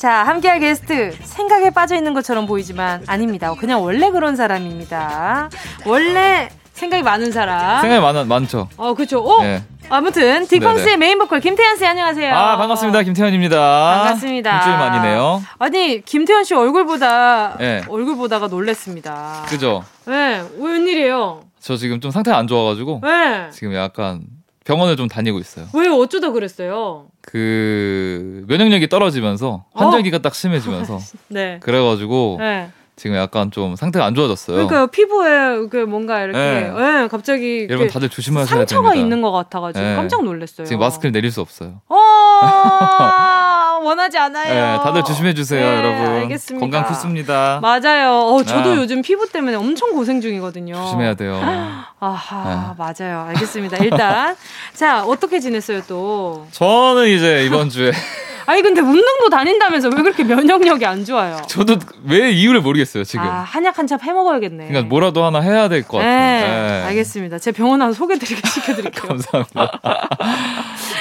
자, 함께할 게스트 생각에 빠져 있는 것처럼 보이지만 아닙니다. 그냥 원래 그런 사람입니다. 원래 생각이 많은 사람. 생각이 많, 많죠. 어, 그렇죠. 어? 네. 아무튼 딕펑스의. 메인 보컬 김태현 씨 안녕하세요. 아, 반갑습니다. 김태현입니다. 반갑습니다. 일주일 만이네요. 아니, 김태현 씨 얼굴보다 네. 얼굴 보다가 놀랬습니다. 그죠? 네, 웬일이에요? 저 지금 좀 상태가 안 좋아가지고 네. 지금 약간 병원을 좀 다니고 있어요. 왜 어쩌다 그랬어요? 그 면역력이 떨어지면서 환절기가 딱 심해지면서 네. 그래가지고 네. 지금 약간 좀 상태가 안 좋아졌어요. 그러니까 피부에 그 뭔가 이렇게 네. 네, 갑자기 여러분 다들 조심하셔야 상처가 됩니다. 있는 것 같아가지고 네. 깜짝 놀랐어요. 지금 마스크를 내릴 수 없어요. 어, 원하지 않아요. 네, 다들 조심해 주세요, 네, 여러분. 알겠습니다. 건강 필수입니다. 맞아요. 어, 저도 아. 요즘 피부 때문에 엄청 고생 중이거든요. 조심해야 돼요. 아하, 네. 맞아요. 알겠습니다. 일단 자 어떻게 지냈어요 또? 저는 이제 이번 주에 아니 근데 운동도 다닌다면서 왜 그렇게 면역력이 안 좋아요? 저도 왜 이유를 모르겠어요 지금. 아 한약 한참 해먹어야겠네. 그러니까 뭐라도 하나 해야 될 것 같아요. 네, 네. 알겠습니다. 제 병원 와서 소개드리게 시켜드릴게요. 감사합니다.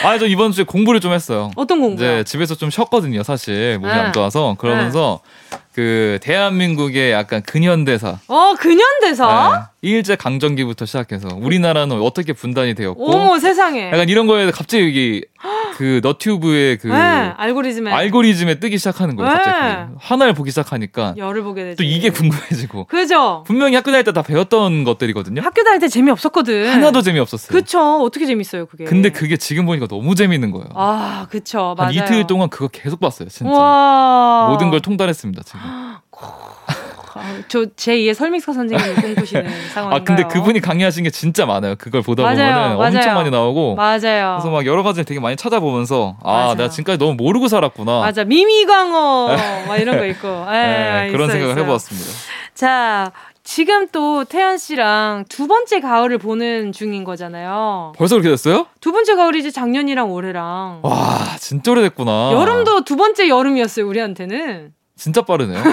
아, 저 이번 주에 공부를 좀 했어요. 어떤 공부요? 이제 집에서 좀 쉬었거든요, 사실. 몸이 네. 안 좋아서. 그러면서 그 대한민국의 약간 근현대사. 어 근현대사? 네. 일제 강점기부터 시작해서 우리나라는 어떻게 분단이 되었고 어머 세상에. 약간 이런 거에 갑자기 여기 그 너튜브의 그 네, 알고리즘에 알고리즘에 뜨기 시작하는 거예요, 네. 갑자기. 하나를 보기 시작하니까 열을 보게 되죠. 또 이게 궁금해지고. 그죠? 분명히 학교 다닐 때 다 배웠던 것들이거든요. 학교 다닐 때 재미 없었거든. 하나도 재미 없었어요. 그쵸. 어떻게 재밌어요, 그게. 근데 그게 지금 보니까 너무 재밌는 거예요. 아, 그쵸. 맞아요. 한 이틀 동안 그거 계속 봤어요, 진짜. 와. 모든 걸 통달했습니다, 지금. 아, 저 제2의 설믹서 선생님을 꿈꾸시는 상황인가요? 아, 근데 그분이 강의하신 게 진짜 많아요. 그걸 보다 맞아요, 보면은 맞아요. 엄청 많이 나오고. 맞아요. 그래서 막 여러 가지를 되게 많이 찾아보면서 아, 맞아요. 내가 지금까지 너무 모르고 살았구나. 맞아. 미미광어 막 이런 거 있고. 예, 네, 그런 있어요, 생각을 있어요. 해보았습니다. 자, 지금 또 태연 씨랑 두 번째 가을을 보는 중인 거잖아요. 벌써 그렇게 됐어요? 두 번째 가을이지 작년이랑 올해랑. 와, 진짜 오래됐구나. 여름도 두 번째 여름이었어요, 우리한테는. 진짜 빠르네요.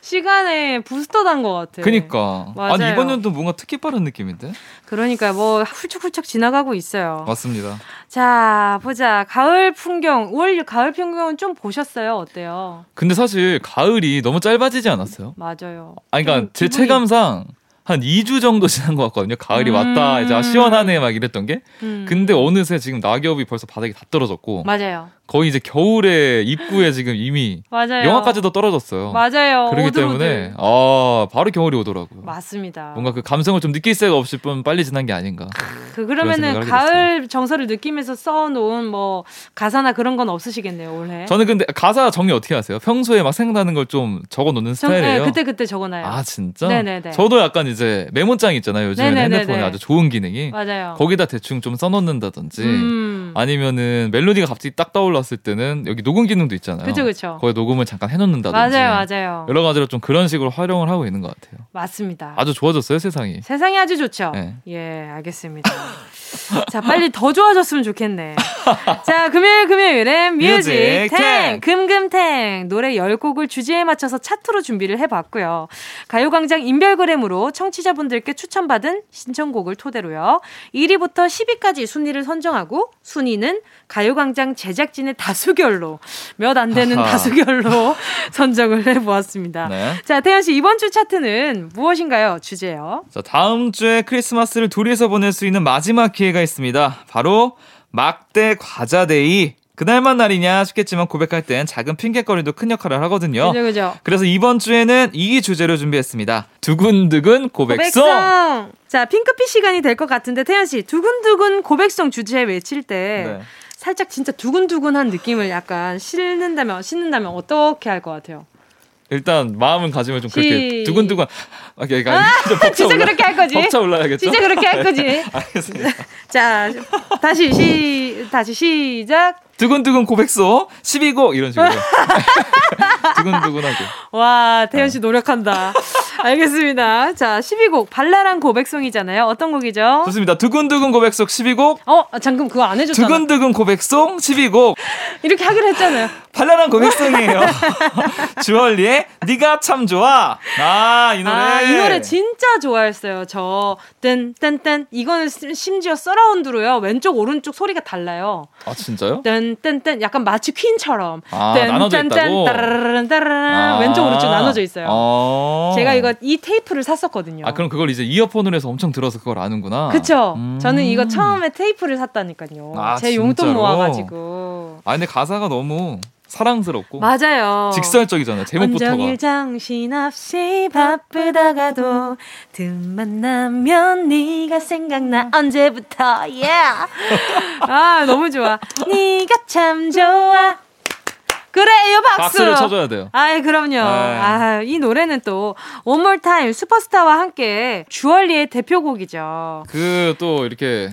시간에 부스터 단 것 같아. 그니까. 맞아요. 아니, 이번 연도 뭔가 특히 빠른 느낌인데? 그러니까 뭐 훌쩍훌쩍 지나가고 있어요. 맞습니다. 자, 보자. 가을 풍경. 올 가을 풍경은 좀 보셨어요? 어때요? 근데 사실 가을이 너무 짧아지지 않았어요? 맞아요. 아니, 그러니까 좀제 기분이- 체감상 한 2주 정도 지난 것 같거든요. 가을이 음. 왔다, 이제 아, 시원하네, 막 이랬던 게. 음. 근데 어느새 지금 낙엽이 벌써 바닥에 다 떨어졌고. 맞아요. 거의 이제 겨울의 입구에 지금 이미 맞아요. 영하까지도 떨어졌어요. 맞아요. 그렇기 오들오들. 때문에 아 바로 겨울이 오더라고요. 맞습니다. 뭔가 그 감성을 좀 느낄 새가 없이 좀 빨리 지난 게 아닌가. 그 그러면은 가을 정서를 느끼면서 써놓은 뭐 가사나 그런 건 없으시겠네요 올해. 저는 근데 가사 정리 어떻게 하세요? 평소에 막 생각나는 걸 좀 적어 놓는 정- 스타일이에요. 네, 그때 그때 적어놔요. 아 진짜? 네네네. 저도 약간 이제 메모장 있잖아요. 요즘에. 핸드폰에 아주 좋은 기능이 맞아요. 거기다 대충 좀 써놓는다든지 음. 아니면은 멜로디가 갑자기 딱 떠올 랐을 때는 여기 녹음 기능도 있잖아요. 그쵸 그쵸. 거기 녹음을 잠깐 해놓는다든지 맞아요 맞아요. 여러 가지로 좀 그런 식으로 활용을 하고 있는 것 같아요. 맞습니다. 아주 좋아졌어요 세상이. 세상이 아주 좋죠. 네. 예, 알겠습니다. 자, 빨리 더 좋아졌으면 좋겠네. 자, 금요일 금요일엔 뮤직 탱, 탱. 금금탱 노래 10곡을 주제에 맞춰서 차트로 준비를 해봤고요. 가요광장 인별그램으로 청취자분들께 추천받은 신청곡을 토대로요. 1위부터 10위까지 순위를 선정하고 순위는 가요광장 제작진 의 다수결로 몇 안 되는 아하. 다수결로 선정을 해보았습니다. 네. 자, 태연 씨 이번 주 차트는 무엇인가요? 주제요. 자, 다음 주에 크리스마스를 둘이서 보낼 수 있는 마지막 기회가 있습니다. 바로 막대 과자 데이. 그날만 날이냐 싶겠지만 고백할 땐 작은 핑계거리도 큰 역할을 하거든요. 그죠, 그죠. 그래서 이번 주에는 이 주제로 준비했습니다. 두근두근 고백송. 고백송. 자, 핑크빛 시간이 될 것 같은데 태연 씨 두근두근 고백송 주제 외칠 때 네. 살짝 진짜 두근두근한 느낌을 약간 싣는다면 싣는다면 어떻게 할 것 같아요? 일단 마음을 가지면 좀 그렇게 시- 두근두근 아, 그러니까 좀 벅차 진짜 올라- 그렇게 할 거지? 벅차 올라야겠죠? 진짜 그렇게 할 거지? 알겠습니다. 자, 다시 시 다시 시작. 두근두근 고백송 12곡 이런 식으로. 두근두근하게. 와, 태연 씨 노력한다. 알겠습니다. 자, 12곡 발랄한 고백송이잖아요. 어떤 곡이죠? 좋습니다. 두근두근 고백송 12곡. 어, 아, 잠깐 그거 안 해줬잖아. 두근두근 고백송 12곡. 이렇게 하기로 했잖아요. 발랄한 고백송이에요. 주얼리의 네가 참 좋아. 아, 이 노래. 아, 이 노래 진짜 좋아했어요. 저, 뜬. 이거는 시- 심지어 서라운드로요. 왼쪽, 오른쪽 소리가 달라요. 아, 진짜요? 뜬. 약간 마치 퀸처럼. 아, 뜬, 나눠져 뜬, 있다고? 따라라란. 아. 왼쪽, 오른쪽 나눠져 있어요. 어. 제가 이거, 이 테이프를 샀었거든요. 아, 그럼 그걸 이제 이어폰으로 해서 엄청 들어서 그걸 아는구나. 그쵸? 음. 저는 이거 처음에 테이프를 샀다니까요. 아, 제 용돈 진짜로? 모아가지고. 아, 근데 가사가 너무 사랑스럽고 맞아요. 직설적이잖아요. 제목부터가. 온종일 정신 없이 바쁘다가도 틈만 나면 네가 생각나 언제부터 yeah. 아 너무 좋아 네가 참 좋아 그래요 박수. 박수를 쳐줘야 돼요. 아이 그럼요. 아, 이 노래는 또 One More Time 슈퍼스타와 함께 주얼리의 대표곡이죠. 그 또 이렇게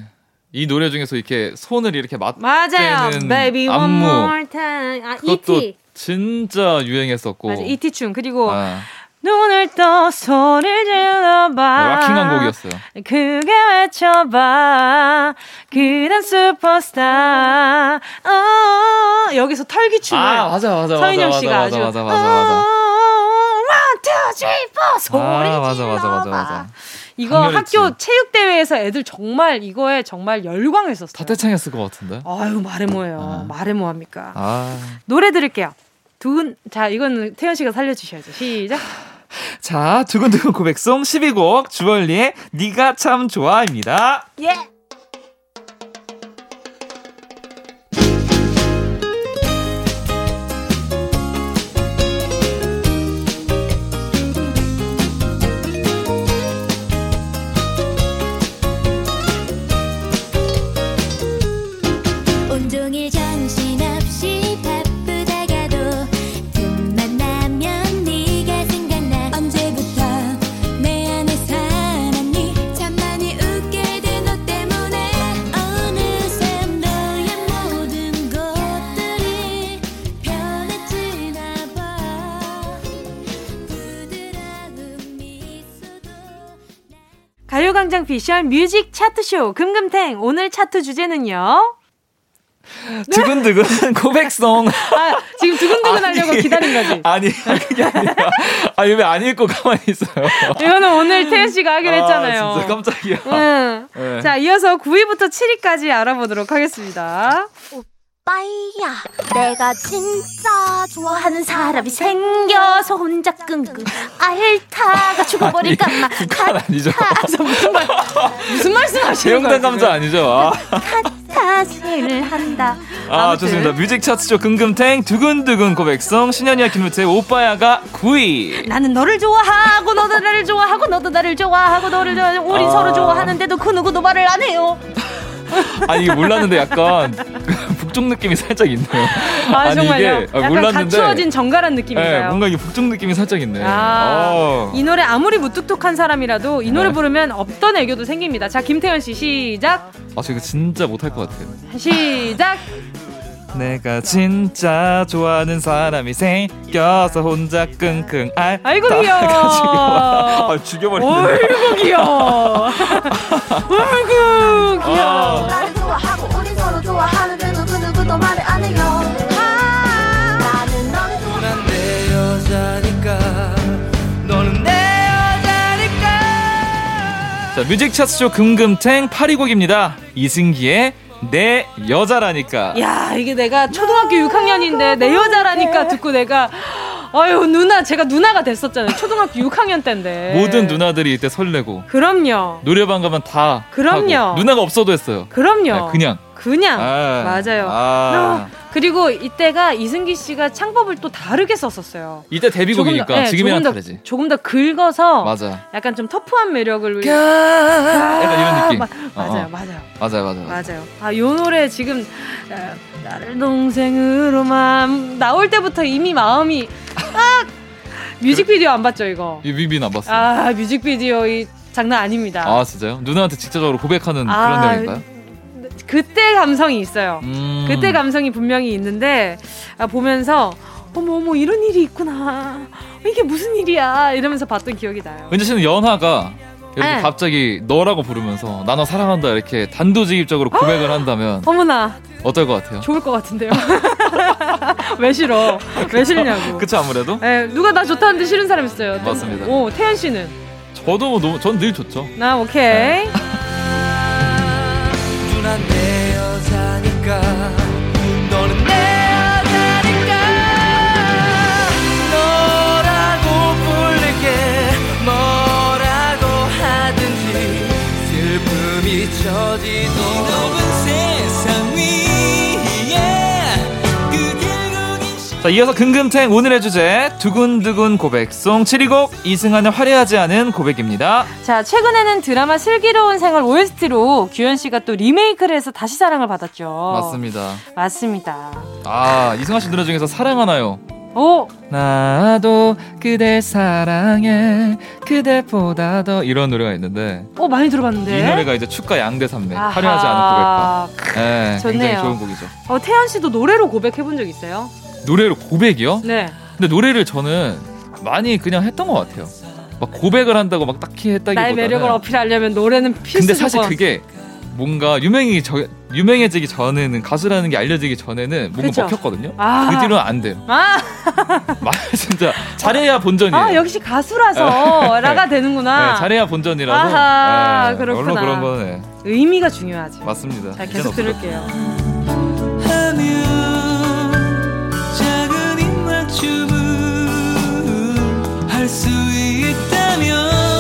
이 노래 중에서 이렇게 손을 이렇게 맞대는 맞아요. Baby One 안무. More Time. 아 그것도 E.T. 진짜 유행했었고. 맞아 E.T. 춤. 그리고 아, 눈을 떠 소리를 질러봐 rocking한 곡이었어요. 크게 외쳐봐 그댄 슈퍼스타 어, 여기서 털기춤을 아 맞아 맞아 서인영 맞아, 씨가 맞아, 아주 맞아 맞아 맞아 맞아 one, two, three, four 소리 아, 맞아, 맞아, 맞아. 맞아. 이거 강렬했지. 학교 체육 대회에서 애들 정말 이거에 정말 열광했었어요. 다 떼창했을 것 같은데. 아유 말해 뭐예요. 아. 말해 뭐 합니까? 아. 노래 들을게요. 두 분 자 이거는 태연 씨가 살려주셔야죠. 시작. 자, 두근두근 고백송 12곡 주얼리의 네가 참 좋아입니다. 예. 가요광장 피셜 뮤직 차트쇼 금금탱 오늘 차트 주제는요. 두근두근 고백송. 아, 지금 두근두근 아니, 하려고 기다린 거지? 아니, 그게 아니라. 아니, 왜 안 읽고 가만히 있어요? 이거는 오늘 태연 씨가 하기로 했잖아요. 아, 진짜 깜짝이야. 응. 네. 자, 이어서 9위부터 7위까지 알아보도록 하겠습니다. 빠이야 내가 진짜 좋아하는 사람이 생겨서 혼자 끙끙 앓다가 죽어버릴까 마 북한 아니죠? 무슨 말 무슨 말씀 하시는 거예요? 감자 아니죠? 아. 카타세를 한다 아 아무튼. 좋습니다 뮤직 차트쇼 금금탱 두근두근 고백성 신현이와 김우태의 오빠야가 9위 나는 너를 좋아하고 너도 나를 좋아하고 너도 나를 좋아하고 너를 좋아하고 우리 아. 서로 좋아하는데도 그 누구도 말을 안 해요 아니 이게 몰랐는데 약간 북쪽 느낌이 살짝 있네요. 아 정말요? 이게 아, 몰랐는데 갖추어진 정갈한 느낌인가요? 네, 뭔가 이게 북쪽 느낌이 살짝 있네. 아, 어. 이 노래 아무리 무뚝뚝한 사람이라도 이 노래 네. 부르면 없던 애교도 생깁니다. 자 김태현 씨 시작. 아 저 이거 진짜 못할 것 같아요. 시작. 내가 진짜 좋아하는 사람이 생겨서 혼자 끙끙 알. 아이고 귀여워. 아, 죽여버리네. 아이고 귀여워. 아이고 귀여워. 나를 좋아하고 우리 서로 좋아하는데도 그 누구도 말을 안 해요. 나는 너를 좋아하는 내 여자니까. 너는 내 여자니까. 자 뮤직 차트쇼 금금탱 8위 곡입니다. 이승기의 내 여자라니까. 야, 이게 내가 초등학교 6학년인데 내 여자라니까 듣고 내가 아유 누나 제가 누나가 됐었잖아요. 초등학교 6학년 때인데. 모든 누나들이 이때 설레고. 그럼요. 노래방 가면 다 그럼요. 하고. 누나가 없어도 했어요. 그럼요. 네, 그냥. 그냥. 아, 맞아요. 아. 그리고 이때가 이승기 씨가 창법을 또 다르게 썼었어요. 이때 데뷔곡이니까 네, 지금이랑 조금 다르지. 조금 더 긁어서 맞아. 약간 좀 터프한 매력을 약간 이런 느낌. 마, 맞아요, 어. 맞아요. 맞아요, 맞아요. 맞아요. 아, 요 노래 지금 나를 동생으로만 나올 때부터 이미 마음이 아 뮤직비디오 안 봤죠 이거? 뮤비비안 봤어요. 아 뮤직비디오 이 장난 아닙니다. 아 진짜요? 누나한테 직접적으로 고백하는 아, 그런 내용인가요? 그때 감성이 있어요. 음. 그때 감성이 분명히 있는데 아, 보면서 어머 어머 이런 일이 있구나. 이게 무슨 일이야 이러면서 봤던 기억이 나요. 은지 씨는 연하가 이렇게 네. 갑자기 너라고 부르면서 나 너 사랑한다 이렇게 단도직입적으로 고백을 한다면 어머나 어떨 것 같아요? 좋을 것 같은데요. 왜 싫어? 왜 싫냐고. 그쵸 아무래도. 네, 누가 나 좋다는데 싫은 사람 있어요. 맞습니다. 오 태연 씨는. 저도 뭐 너무 전 늘 좋죠. 나 오케이. 네. 내 여자 자, 이어서 금금탱 오늘의 주제 두근두근 고백송 7위곡 이승환의 화려하지 않은 고백입니다. 자, 최근에는 드라마 슬기로운 생활 OST로 규현 씨가 또 리메이크를 해서 다시 사랑을 받았죠. 맞습니다. 맞습니다. 아, 이승환 씨 노래 중에서 사랑하나요? 오! 나도 그댈 사랑해 그대보다 더 이런 노래가 있는데 어 많이 들어봤는데 이 노래가 이제 축가 양대 산맥 화려하지 않은 고백과 네, 좋네요. 굉장히 좋은 곡이죠 어 태연 씨도 노래로 고백해 본 적 있어요? 노래로 고백이요? 네. 근데 노래를 저는 많이 그냥 했던 것 같아요. 막 고백을 한다고 막 딱히 했다기보다는 나의 매력을 어필하려면 노래는 필수. 근데 사실 그게 뭔가 유명이 저 유명해지기 전에는 가수라는 게 알려지기 전에는 뭔가 그쵸? 먹혔거든요. 아~ 그 뒤로는 안 돼요. 아~ 진짜 잘해야 본전이에요. 아 역시 가수라서 라가 되는구나. 네, 잘해야 본전이라서. 아하, 네, 그렇구나. 물론 그런 거는 의미가 중요하지. 맞습니다. 자 계속 들을게요. 수 있다면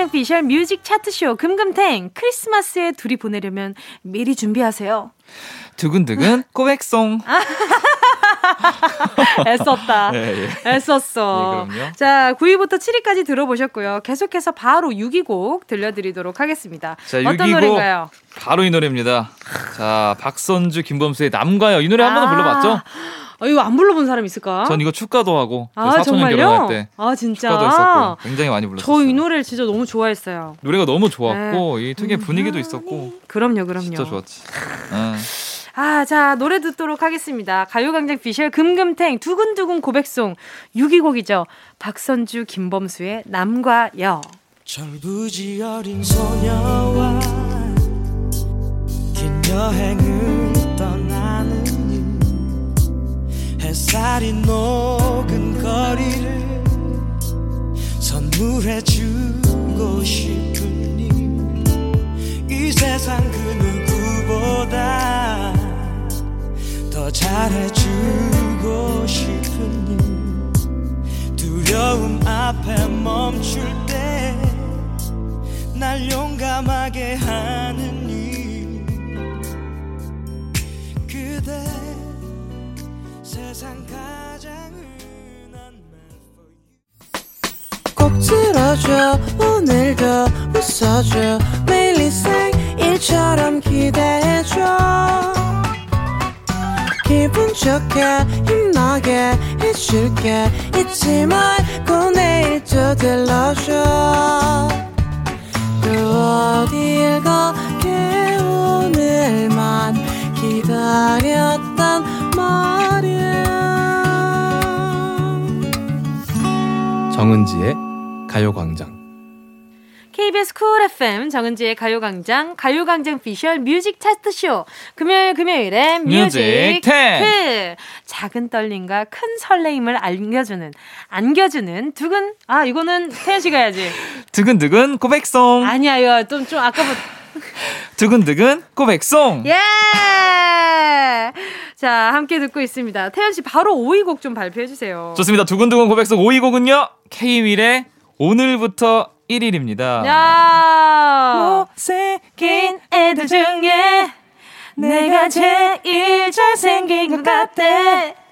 오피셜 뮤직 차트쇼 금금탱 크리스마스에 둘이 보내려면 미리 준비하세요. 두근두근 꼬백송. 애썼다. 예, 예. 애썼어. 예, 그럼요. 자, 9위부터 7위까지 들어보셨고요. 계속해서 바로 6위 곡 들려드리도록 하겠습니다. 자, 어떤 6위 곡 노래인가요? 바로 이 노래입니다. 자, 박선주, 김범수의 남과여. 이 노래 한 번도 아. 불러봤죠? 어, 이거 안 불러본 사람 있을까? 전 이거 축가도 하고 그 아, 정말요? 결혼할 때 아, 진짜. 축가도 했었고 굉장히 많이 불렀어요. 저 이 노래를 진짜 너무 좋아했어요. 노래가 너무 좋았고 네. 이 특유의 분위기도 있었고 그럼요, 그럼요. 진짜 좋았지. 아, 아, 자, 노래 듣도록 하겠습니다. 가요광장 피셜 금금탱 두근두근 고백송 6위 곡이죠. 박선주, 김범수의 남과 여. 철부지 어린 소녀와 긴 여행을 햇살이 녹은 거리를 선물해주고 싶으니. 이 세상 그 누구보다 더 잘해주고 싶으니. 두려움 앞에 멈출 때 날 용감하게 하는 일 그대 꼭 들어줘 오늘도 웃어줘. 매일 일상일처럼 기대해줘. 기분 좋게 힘나게 해줄게. 잊지 말고 내일 또 들러줘. 또 어딜 가게 오늘만 기다렸단 말 정은지의 가요광장 KBS 쿨 FM 정은지의 가요광장 가요광장 피셜 music 차트쇼 금요일 금요일엔 music music 탱. 트 작은 떨림과 큰 설레임을 안겨주는 안겨주는 두근 아 이거는 태연 씨가 해야지 두근두근 고백송. 아니야 이거 좀 좀 아까부터 두근두근 고백송. 예! 자, 함께 듣고 있습니다. 태연 씨 바로 5위 곡 좀 발표해 주세요. 좋습니다. 두근두근 고백송 5위 곡은요. K-윌의 오늘부터 1일입니다. 야! 못생긴 애들 중에 내가 제일 잘생긴 것 같아.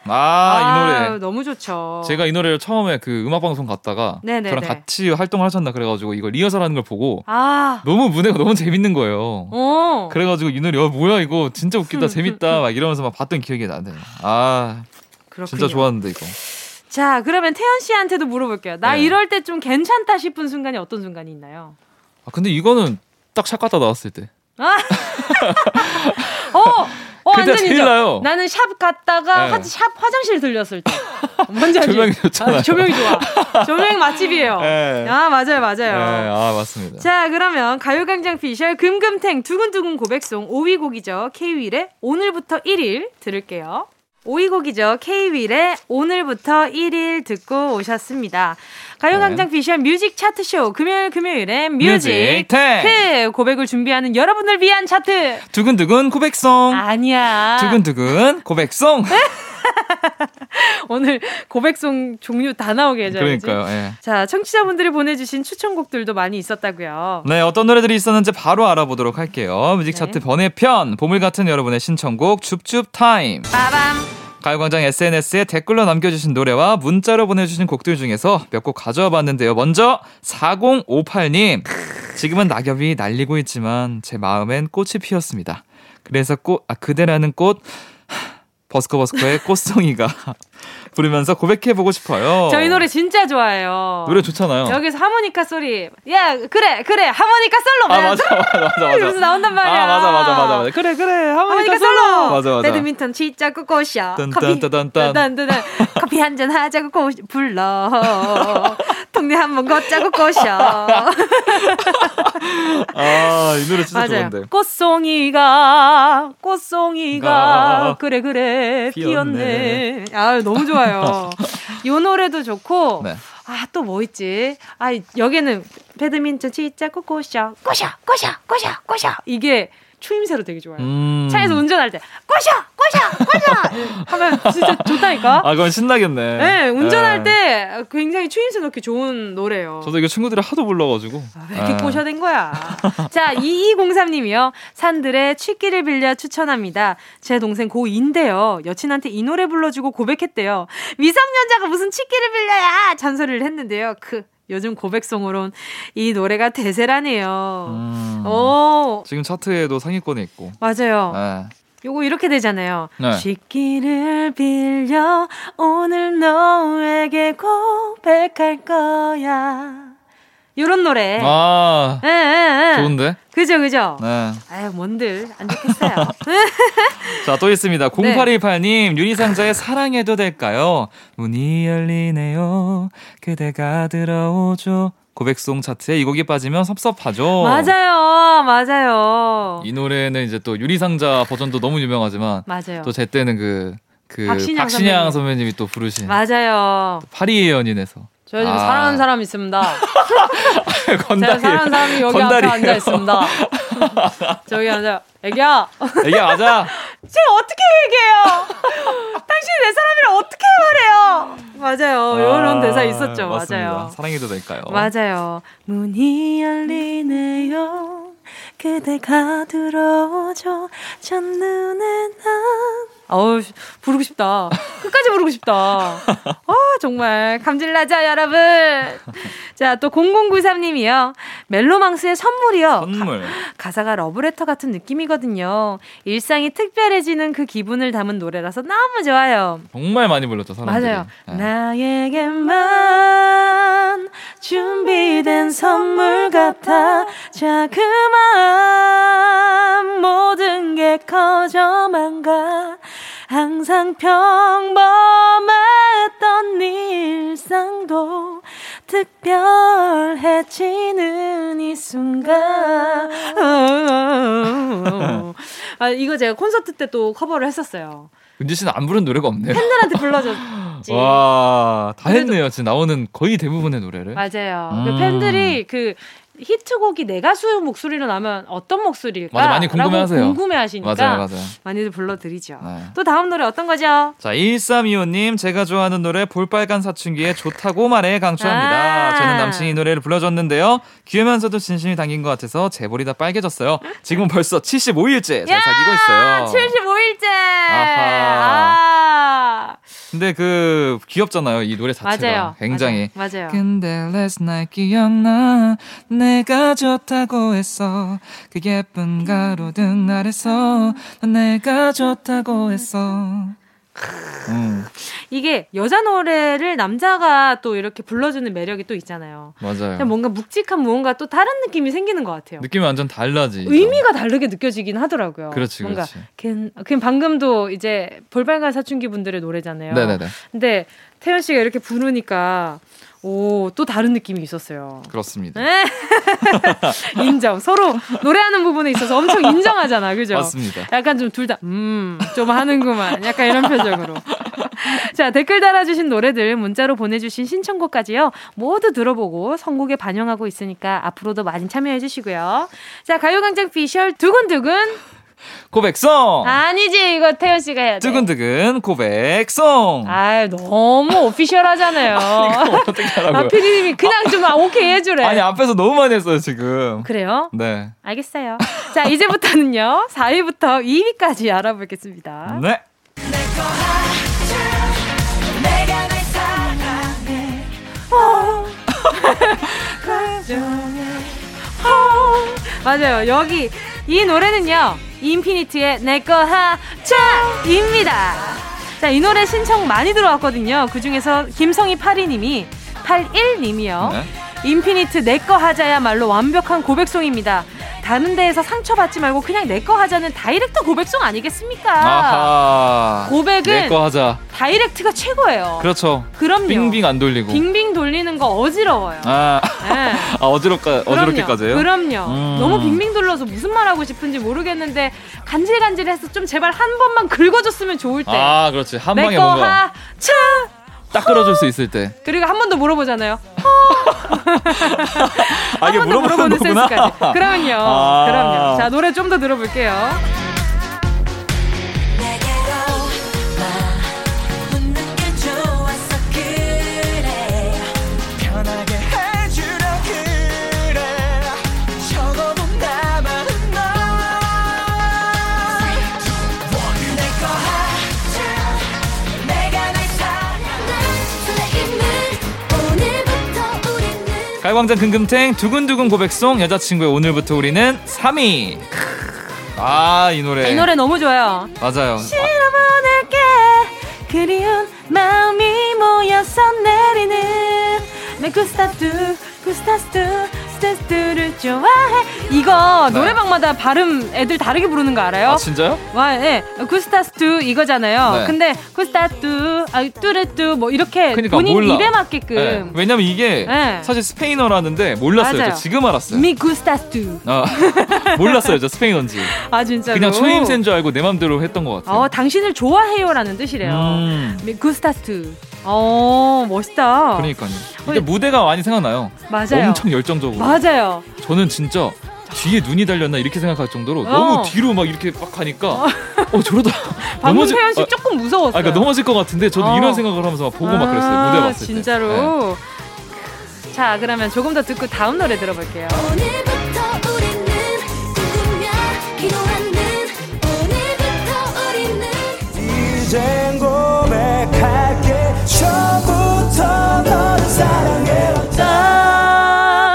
아, 이 노래. 너무 좋죠. 제가 이 노래를 처음에 그 음악 방송 갔다가 네네네. 저랑 같이 활동을 하셨나 그래 가지고 이거 리허설 하는 걸 보고 아, 너무 무대가 너무 재밌는 거예요. 어. 그래 가지고 이 노래 어 뭐야 이거 진짜 웃기다 재밌다 막 이러면서 막 봤던 기억이 나네요. 아 그렇군요. 진짜 좋았는데 이거. 자, 그러면 태연 씨한테도 물어볼게요. 나 네. 이럴 때 좀 괜찮다 싶은 순간이 어떤 순간이 있나요? 아 근데 이거는 딱샷 갔다 나왔을 때. 아! 어! 어, 그때 완전 제일 인정. 나요. 나는 샵 갔다가 네. 화, 샵 화장실 들렸을 때. 뭔지 알지? 조명이 좋잖아요. 아, 조명이 좋아. 조명이 맛집이에요. 네. 아, 맞아요, 네, 맞아요. 아 맞습니다. 자, 그러면 가요광장 피셜 금금탱 두근두근 고백송 5위 곡이죠. K-윌의 오늘부터 1일 들을게요. 5위 곡이죠. K-윌의 오늘부터 1일 듣고 오셨습니다. 가요광장 피셜 music 차트쇼 금요일 금요일엔 music. 트 고백을 준비하는 여러분을 위한 차트. 두근두근 고백송. 아니야. 두근두근 고백송. 오늘 고백송 종류 다 나오게 해줘야지. 그러니까요. 예. 자, 청취자분들이 보내주신 추천곡들도 많이 있었다고요. 네, 어떤 노래들이 있었는지 바로 알아보도록 할게요. music 차트 네. 번외편, 보물 같은 여러분의 신청곡 줍줍 타임. 빠밤. 가요광장 SNS에 댓글로 남겨주신 노래와 문자로 보내주신 곡들 중에서 몇 곡 가져와 봤는데요. 먼저 4058님. 지금은 낙엽이 날리고 있지만 제 마음엔 꽃이 피었습니다. 그래서 꽃, 아, 그대라는 꽃, 버스커버스커의 꽃송이가 부르면서 고백해보고 싶어요. 저희 노래 진짜 좋아해요. 노래 좋잖아요. 여기서 하모니카 소리. 야, 그래, 그래. 하모니카 솔로. 아, 맞아, 맞아, 맞아, 맞아. 이러면서 나온단 말이야. 아, 맞아, 맞아, 맞아, 맞아. 그래, 그래. 하모니카, 하모니카 솔로. 맞아, 맞아. 배드민턴 진짜 꼬꼬셔. 딴, 커피. 딴, 딴, 딴. 딴, 딴, 딴. 커피 한 잔 하자고 꼬 불러. 동네 한 번 걷자고 꼬셔. 아, 이 노래 진짜 맞아요. 좋은데. 꽃송이가 꽃송이가 가 그래 그래 피었네. 피었네. 아 너무 좋아요. 이 노래도 좋고 네. 아또 뭐 있지? 아 여기는 배드민턴 진짜 꼬꼬셔 꼬셔 꼬셔 꼬셔 꼬셔 이게 추임새로 되게 좋아요. 음. 차에서 운전할 때 꼬셔 꼬셔 꼬셔 하면 진짜 좋다니까. 아, 그건 신나겠네. 네, 운전할 네. 때 굉장히 추임새 넣기 좋은 노래예요. 저도 이거 친구들이 하도 불러가지고. 왜 이렇게 네. 꼬셔댄 거야? 자, 2203님이요. 산들의 취기를 빌려 추천합니다. 제 동생 고2인데요. 여친한테 이 노래 불러주고 고백했대요. 미성년자가 무슨 취기를 빌려야! 잔소리를 했는데요. 그, 요즘 고백송으론 이 노래가 대세라네요. 음. 오, 지금 차트에도 상위권에 있고. 맞아요. 네. 요거 이렇게 되잖아요. 네. 취기를 빌려 오늘 너에게 고백할 거야. 요런 노래. 아, 예, 예, 예. 좋은데? 그죠, 그죠? 네. 아유, 뭔들 안 좋겠어요. 자, 또 있습니다. 네. 0818님, 유리상자의 사랑해도 될까요? 문이 열리네요. 그대가 들어오죠. 고백송 차트에 이 곡이 빠지면 섭섭하죠. 맞아요, 맞아요. 이 노래는 이제 또 유리상자 버전도 너무 유명하지만 맞아요. 또 제 때는 그, 그 박신양 박신양, 선배님. 선배님이 또 부르신 맞아요. 파리의 연인에서 저 요즘 아. 사랑하는 사람 있습니다. 제가 건달이 사랑하는 사람이 여기 앞에 건달이에요. 앉아 있습니다. 저기 앉아. 애기야. 이게 맞아. 제가 어떻게 얘기해요? 당신이 내 사람이라 어떻게 말해요? 맞아요. 이런 대사 있었죠. 아, 맞습니다. 맞아요. 사랑해도 될까요? 맞아요. 문이 열리네요. 그대가 들어오죠. 첫눈에 난. 어우, 부르고 싶다. 끝까지 부르고 싶다. 어, 정말. 감질나죠, 여러분? 자, 또 0093님이요. 멜로망스의 선물이요. 선물. 가 사가 러브레터 같은 느낌이거든요. 일상이 특별해지는 그 기분을 담은 노래라서 너무 좋아요. 정말 많이 불렀죠, 사람들이. 맞아요. 네. 나에게만 준비된 선물 같아 자그마한 모든 게 커져만 가 항상 평범했던 일상도 특별해지는 이 순간 아 이거 제가 콘서트 때 또 커버를 했었어요 은지 씨는 안 부른 노래가 없네요. 팬들한테 불러줬지 와, 다 했네요. 지금 나오는 거의 대부분의 노래를. 맞아요. 음. 그 팬들이 그 히트곡이 내 가수 목소리로 나면 어떤 목소리일까? 맞아, 많이 궁금해하세요. 궁금해하시니까 맞아요, 맞아요. 많이들 불러드리죠. 네. 또 다음 노래 어떤 거죠? 자, 1325님, 제가 좋아하는 노래 볼빨간 사춘기에 좋다고 말해 강추합니다. 아. 저는 남친이 이 노래를 불러줬는데요. 귀여면서도 진심이 담긴 것 같아서 제 볼이 다 빨개졌어요. 지금 벌써 75일째 잘 사귀고 있어요. 75일째. 아하. 아. 근데 그 귀엽잖아요. 이 노래 자체가 맞아요. 굉장히. 맞아요. 맞아요. 근데 last night 기억나 내가 좋다고 했어 그 예쁜 가로등 아래서 난 내가 좋다고 했어 음 이게 여자 노래를 남자가 또 이렇게 불러주는 매력이 또 있잖아요. 맞아요 뭔가 묵직한 무언가 또 다른 느낌이 생기는 것 같아요. 느낌이 완전 달라지 의미가 다르게 느껴지긴 하더라고요. 그렇지, 뭔가 그렇지. 그냥, 그냥 방금도 이제 볼빨간 사춘기 분들의 노래잖아요. 네네네 근데 태연 씨가 이렇게 부르니까 오 또 다른 느낌이 있었어요. 그렇습니다 네. 인정. 서로 노래하는 부분에 있어서 엄청 인정하잖아, 그죠? 맞습니다 약간 좀 둘 다, 음, 좀 하는구만. 약간 이런 표정으로. 자, 댓글 달아주신 노래들 문자로 보내주신 신청곡까지요. 모두 들어보고 선곡에 반영하고 있으니까 앞으로도 많이 참여해주시고요. 자, 가요광장 피셜 두근두근. 고백송 아니지, 이거 태연 씨가 해야 돼. 두근두근 고백송 아 너무 오피셜 하잖아요. 어떻게 하라고요 아, 피디님이 그냥 좀 아, 오케이 해주래. 아니 앞에서 너무 많이 했어요 지금 그래요? 네 알겠어요. 자, 이제부터는요, 4위부터 2위까지 알아보겠습니다. 네. 맞아요. 여기, 이 노래는요, 인피니트의 내꺼 하자입니다. 자, 이 노래 신청 많이 들어왔거든요. 그 중에서 김성희 82님이, 81님이요. 네. 인피니트 내꺼 하자야말로 완벽한 고백송입니다. 다른 데에서 상처받지 말고 그냥 내꺼 하자는 다이렉트 고백송 아니겠습니까? 아하 고백은 내 거 하자 다이렉트가 최고예요. 그렇죠 그럼요. 빙빙 안 돌리고 빙빙 돌리는 거 어지러워요. 아, 네. 아 어지럽까 어지럽게까지요? 그럼요. 음. 너무 빙빙 돌려서 무슨 말 하고 싶은지 모르겠는데 간질간질해서 좀 제발 한 번만 긁어줬으면 좋을 때. 아 그렇지 한 방에 뭔가 하차. 딱 끌어줄 수 있을 때. 그리고 한 번 더 물어보잖아요. 아한번더 물어보는 거구나. 센스까지. 그럼요. 아. 그럼요. 자, 노래 좀 더 들어볼게요. 가요광장 금금탱 두근두근 고백송 여자친구의 오늘부터 우리는 3위. 아, 이 노래. 이 노래 너무 좋아요. 맞아요. 실어보낼게 그리운 마음이 모여서 내리는 메쿠스타뚜 쿠스타스투 스테스투를 좋아해 이거 네. 노래방마다 발음 애들 다르게 부르는 거 알아요? 아, 진짜요? 와, 예. 쿠스타스투 이거잖아요. 네. 근데 쿠스타뚜, 아, 뚜레뚜 뭐 이렇게 그러니까 본인 몰라. 입에 맞게끔 네. 왜냐면 이게 네. 사실 스페인어라는데 몰랐어요. 맞아요. 저 지금 알았어요. 미 쿠스타스투. 아, 몰랐어요. 저 스페인어인지. 아 진짜로. 그냥 초임새인 줄 알고 내 맘대로 했던 것 같아요. 어, 당신을 좋아해요라는 뜻이래요. 음. 미 쿠스타스투. 어, 멋있다. 그러니까요. 이게 무대가 많이 생각나요. 맞아요. 엄청 열정적으로. 맞아요. 저는 진짜 뒤에 눈이 달렸나 이렇게 생각할 정도로 어. 너무 뒤로 막 이렇게 막 가니까 어, 저러다 방금 넘어질- 씨 아, 조금 무서웠어요. 아, 그러니까 넘어질 것 같은데 저도 어. 이런 생각을 하면서 막 보고 막 그랬어요. 아, 무대 봤을 때. 진짜로. 네. 자, 그러면 조금 더 듣고 다음 노래 들어볼게요. 오늘부터 우리는 꿈꾸며 기도하는 오늘부터 우리는 이젠 고백할게 처음부터 너를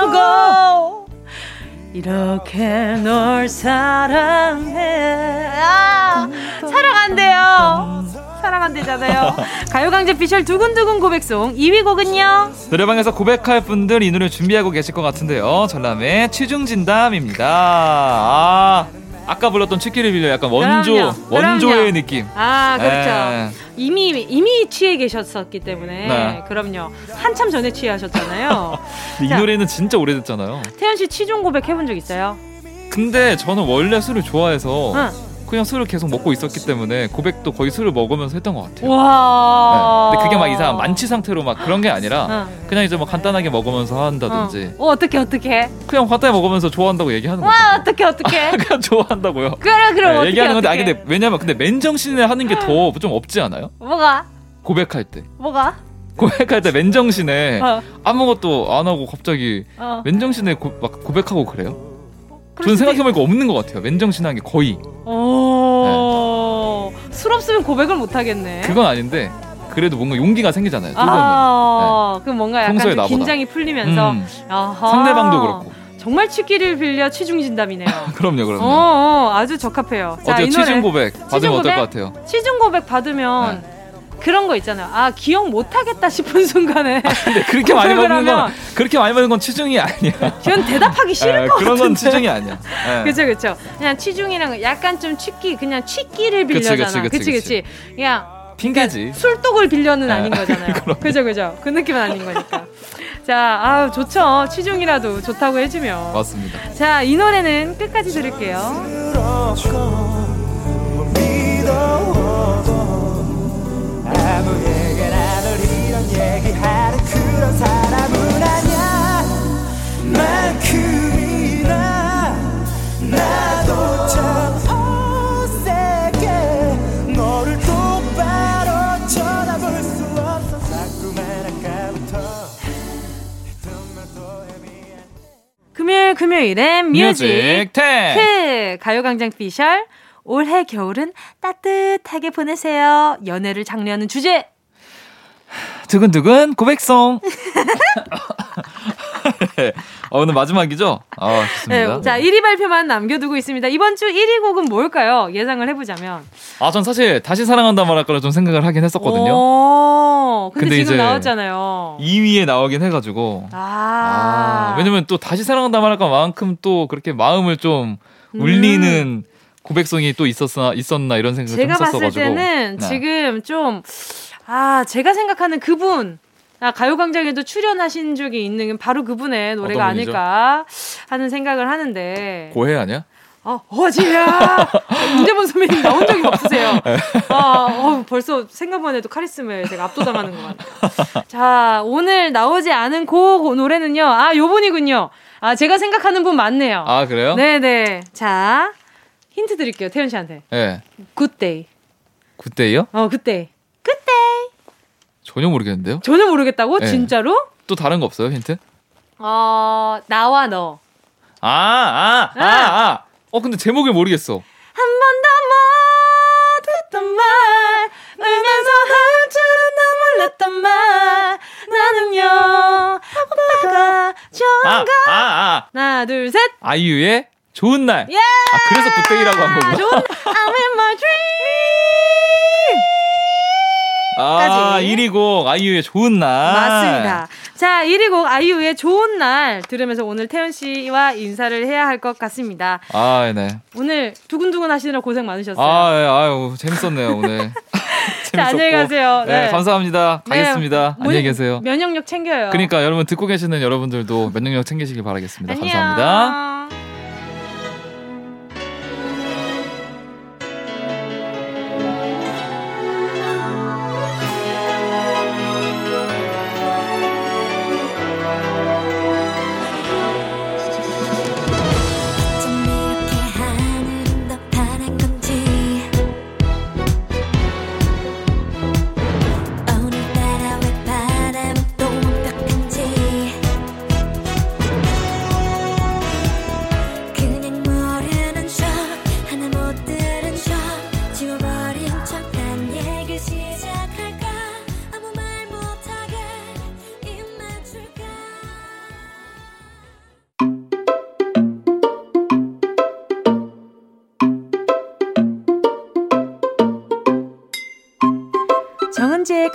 사랑해왔다고 이렇게 널 사랑해. 아, 사랑한대요. 사랑한대잖아요. 가요강제 피셜 두근두근 고백송 2위 곡은요? 노래방에서 고백할 분들 이 노래 준비하고 계실 것 같은데요. 전람의 취중진담입니다. 아, 아까 불렀던 취기를 빌려 약간 원조, 그럼요, 원조의 그럼요. 느낌. 아, 그렇죠. 예. 이미 이미 취해 계셨었기 때문에 네. 그럼요. 한참 전에 취하셨잖아요. 이 자. 노래는 진짜 오래됐잖아요. 태연 씨 취중 고백 해본 적 있어요? 근데 저는 원래 술을 좋아해서 응. 그냥 술을 계속 먹고 있었기 때문에 고백도 거의 술을 먹으면서 했던 것 같아요. 와. 네, 근데 그게 막 이상한 만취 상태로 막 그런 게 아니라 응. 그냥 이제 뭐 간단하게 먹으면서 한다든지 어, 어떻게 어떻게? 그냥 간단히 먹으면서 좋아한다고 얘기하는 거죠. 와, 어떻게 어떻게? 그냥 좋아한다고요. 그래 그럼 네, 어떻게 얘기하는 건데 아? 근데 왜냐면 근데 맨정신에 하는 게 더 좀 없지 않아요? 뭐가? 고백할 때 뭐가? 고백할 때 맨정신에 어. 아무것도 안 하고 갑자기 어. 맨정신에 고, 막 고백하고 그래요? 저는 생각해보니까 없는 것 같아요. 맨정신한 게 거의 어. 술 없으면 고백을 못 하겠네. 그건 아닌데 그래도 뭔가 용기가 생기잖아요. 아, 그럼 뭔가 약간 좀. 긴장이 풀리면서 음. 상대방도 그렇고 정말 취기를 빌려 취중진담이네요. 그럼요, 어, 그럼요. 어, 아주 적합해요. 자, 어때요? 이 노래 취중 고백 받으면 취중 어떨 고백? 것 같아요? 취중 고백 받으면 그런 거 있잖아요. 아 기억 못 하겠다 싶은 순간에 근데 그렇게 많이 받는 건 그렇게 많이 받는 건 취중이 아니야. 전 대답하기 싫을 에, 것 그런 같은데. 건 취중이 아니야. 예. 그쵸 그쵸. 그냥 취중이랑 약간 좀 취기 그냥 취기를 빌려잖아. 그치, 그치, 그치 그치. 그냥 핑계지. 술독을 빌려는 네. 아닌 거잖아요. 그죠 그죠. 그 느낌은 아닌 거니까. 자, 아 좋죠. 취중이라도 좋다고 해주면. 맞습니다. 자, 이 노래는 끝까지 들을게요. 얘기하는 그런 사람은 아니야. 만큼이나 나도 참 어색해. 너를 똑바로 쳐다볼 수 없어. 자꾸만 아까부터 했던 말도 애매한 금요일 금요일엔 뮤직 뮤직 템. 트 가요광장 피셜. 올해 겨울은 따뜻하게 보내세요. 연애를 장려하는 주제 두근두근 고백송. 어, 오늘 마지막이죠? 아, 좋습니다. 네, 자 1위 발표만 남겨두고 있습니다. 이번 주 1위 곡은 뭘까요? 예상을 해보자면. 아, 전 사실 다시 사랑한다 말할 거를 좀 생각을 하긴 했었거든요. 오, 근데, 근데 지금 이제 나왔잖아요. 2위에 나오긴 해가지고. 아, 아, 왜냐면 또 다시 사랑한다 말할 것만큼 또 그렇게 마음을 좀 울리는 고백송이 또 있었나, 있었나 이런 생각을 좀 제가 봤을. 때는 네. 지금 좀, 아, 제가 생각하는 그분, 아, 가요광장에도 출연하신 적이 있는 바로 그분의 노래가? 아닐까 하는 생각을 하는데. 고해 아니야? 아, 어지야! 이재범 선배님 나온 적이 없으세요. 아, 어, 벌써 생각만 해도 카리스마에 제가 압도당하는 것 같아요. 자, 오늘 나오지 않은 곡 노래는요. 아, 요 분이군요. 아, 제가 생각하는 분 맞네요. 아, 그래요? 네네. 자, 힌트 드릴게요. 태연 씨한테. 네. Good day. Good day요? 어. Good day. 전혀 모르겠는데요? 전혀 모르겠다고? 네. 진짜로? 또 다른 거 없어요, 힌트? 어, 나와 너. 아, 아, 아, 아. 어, 근데 제목을 모르겠어. 한 번 더 못했던 말 울면서 할 줄은 나 몰랐던 말 나는요 오빠가 아, 좋은가 아, 아. 하나 둘 셋 아이유의 좋은 날. 예! 아, 그래서 굿데이라고 한 거구나. 좋은 I'm in my dream 아, 까지. 1위 곡 아이유의 좋은 날. 맞습니다. 자, 1위 곡 아이유의 좋은 날 들으면서 오늘 태연 씨와 인사를 해야 할 것 같습니다. 아, 네. 오늘 두근두근 하시느라 고생 많으셨어요. 아, 예, 아유, 재밌었네요, 오늘. 자, 안녕히 가세요. 네, 네. 감사합니다. 네, 가겠습니다. 뭐- 안녕히 계세요. 면역력 챙겨요. 그러니까 여러분 듣고 계시는 여러분들도 면역력 챙기시길 바라겠습니다. 안녕. 감사합니다.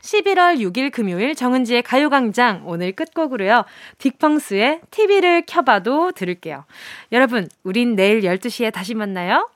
11월 6일 금요일 정은지의 가요광장 오늘 끝곡으로요. 딕펑스의 TV를 켜봐도 들을게요. 여러분, 우린 내일 12시에 다시 만나요.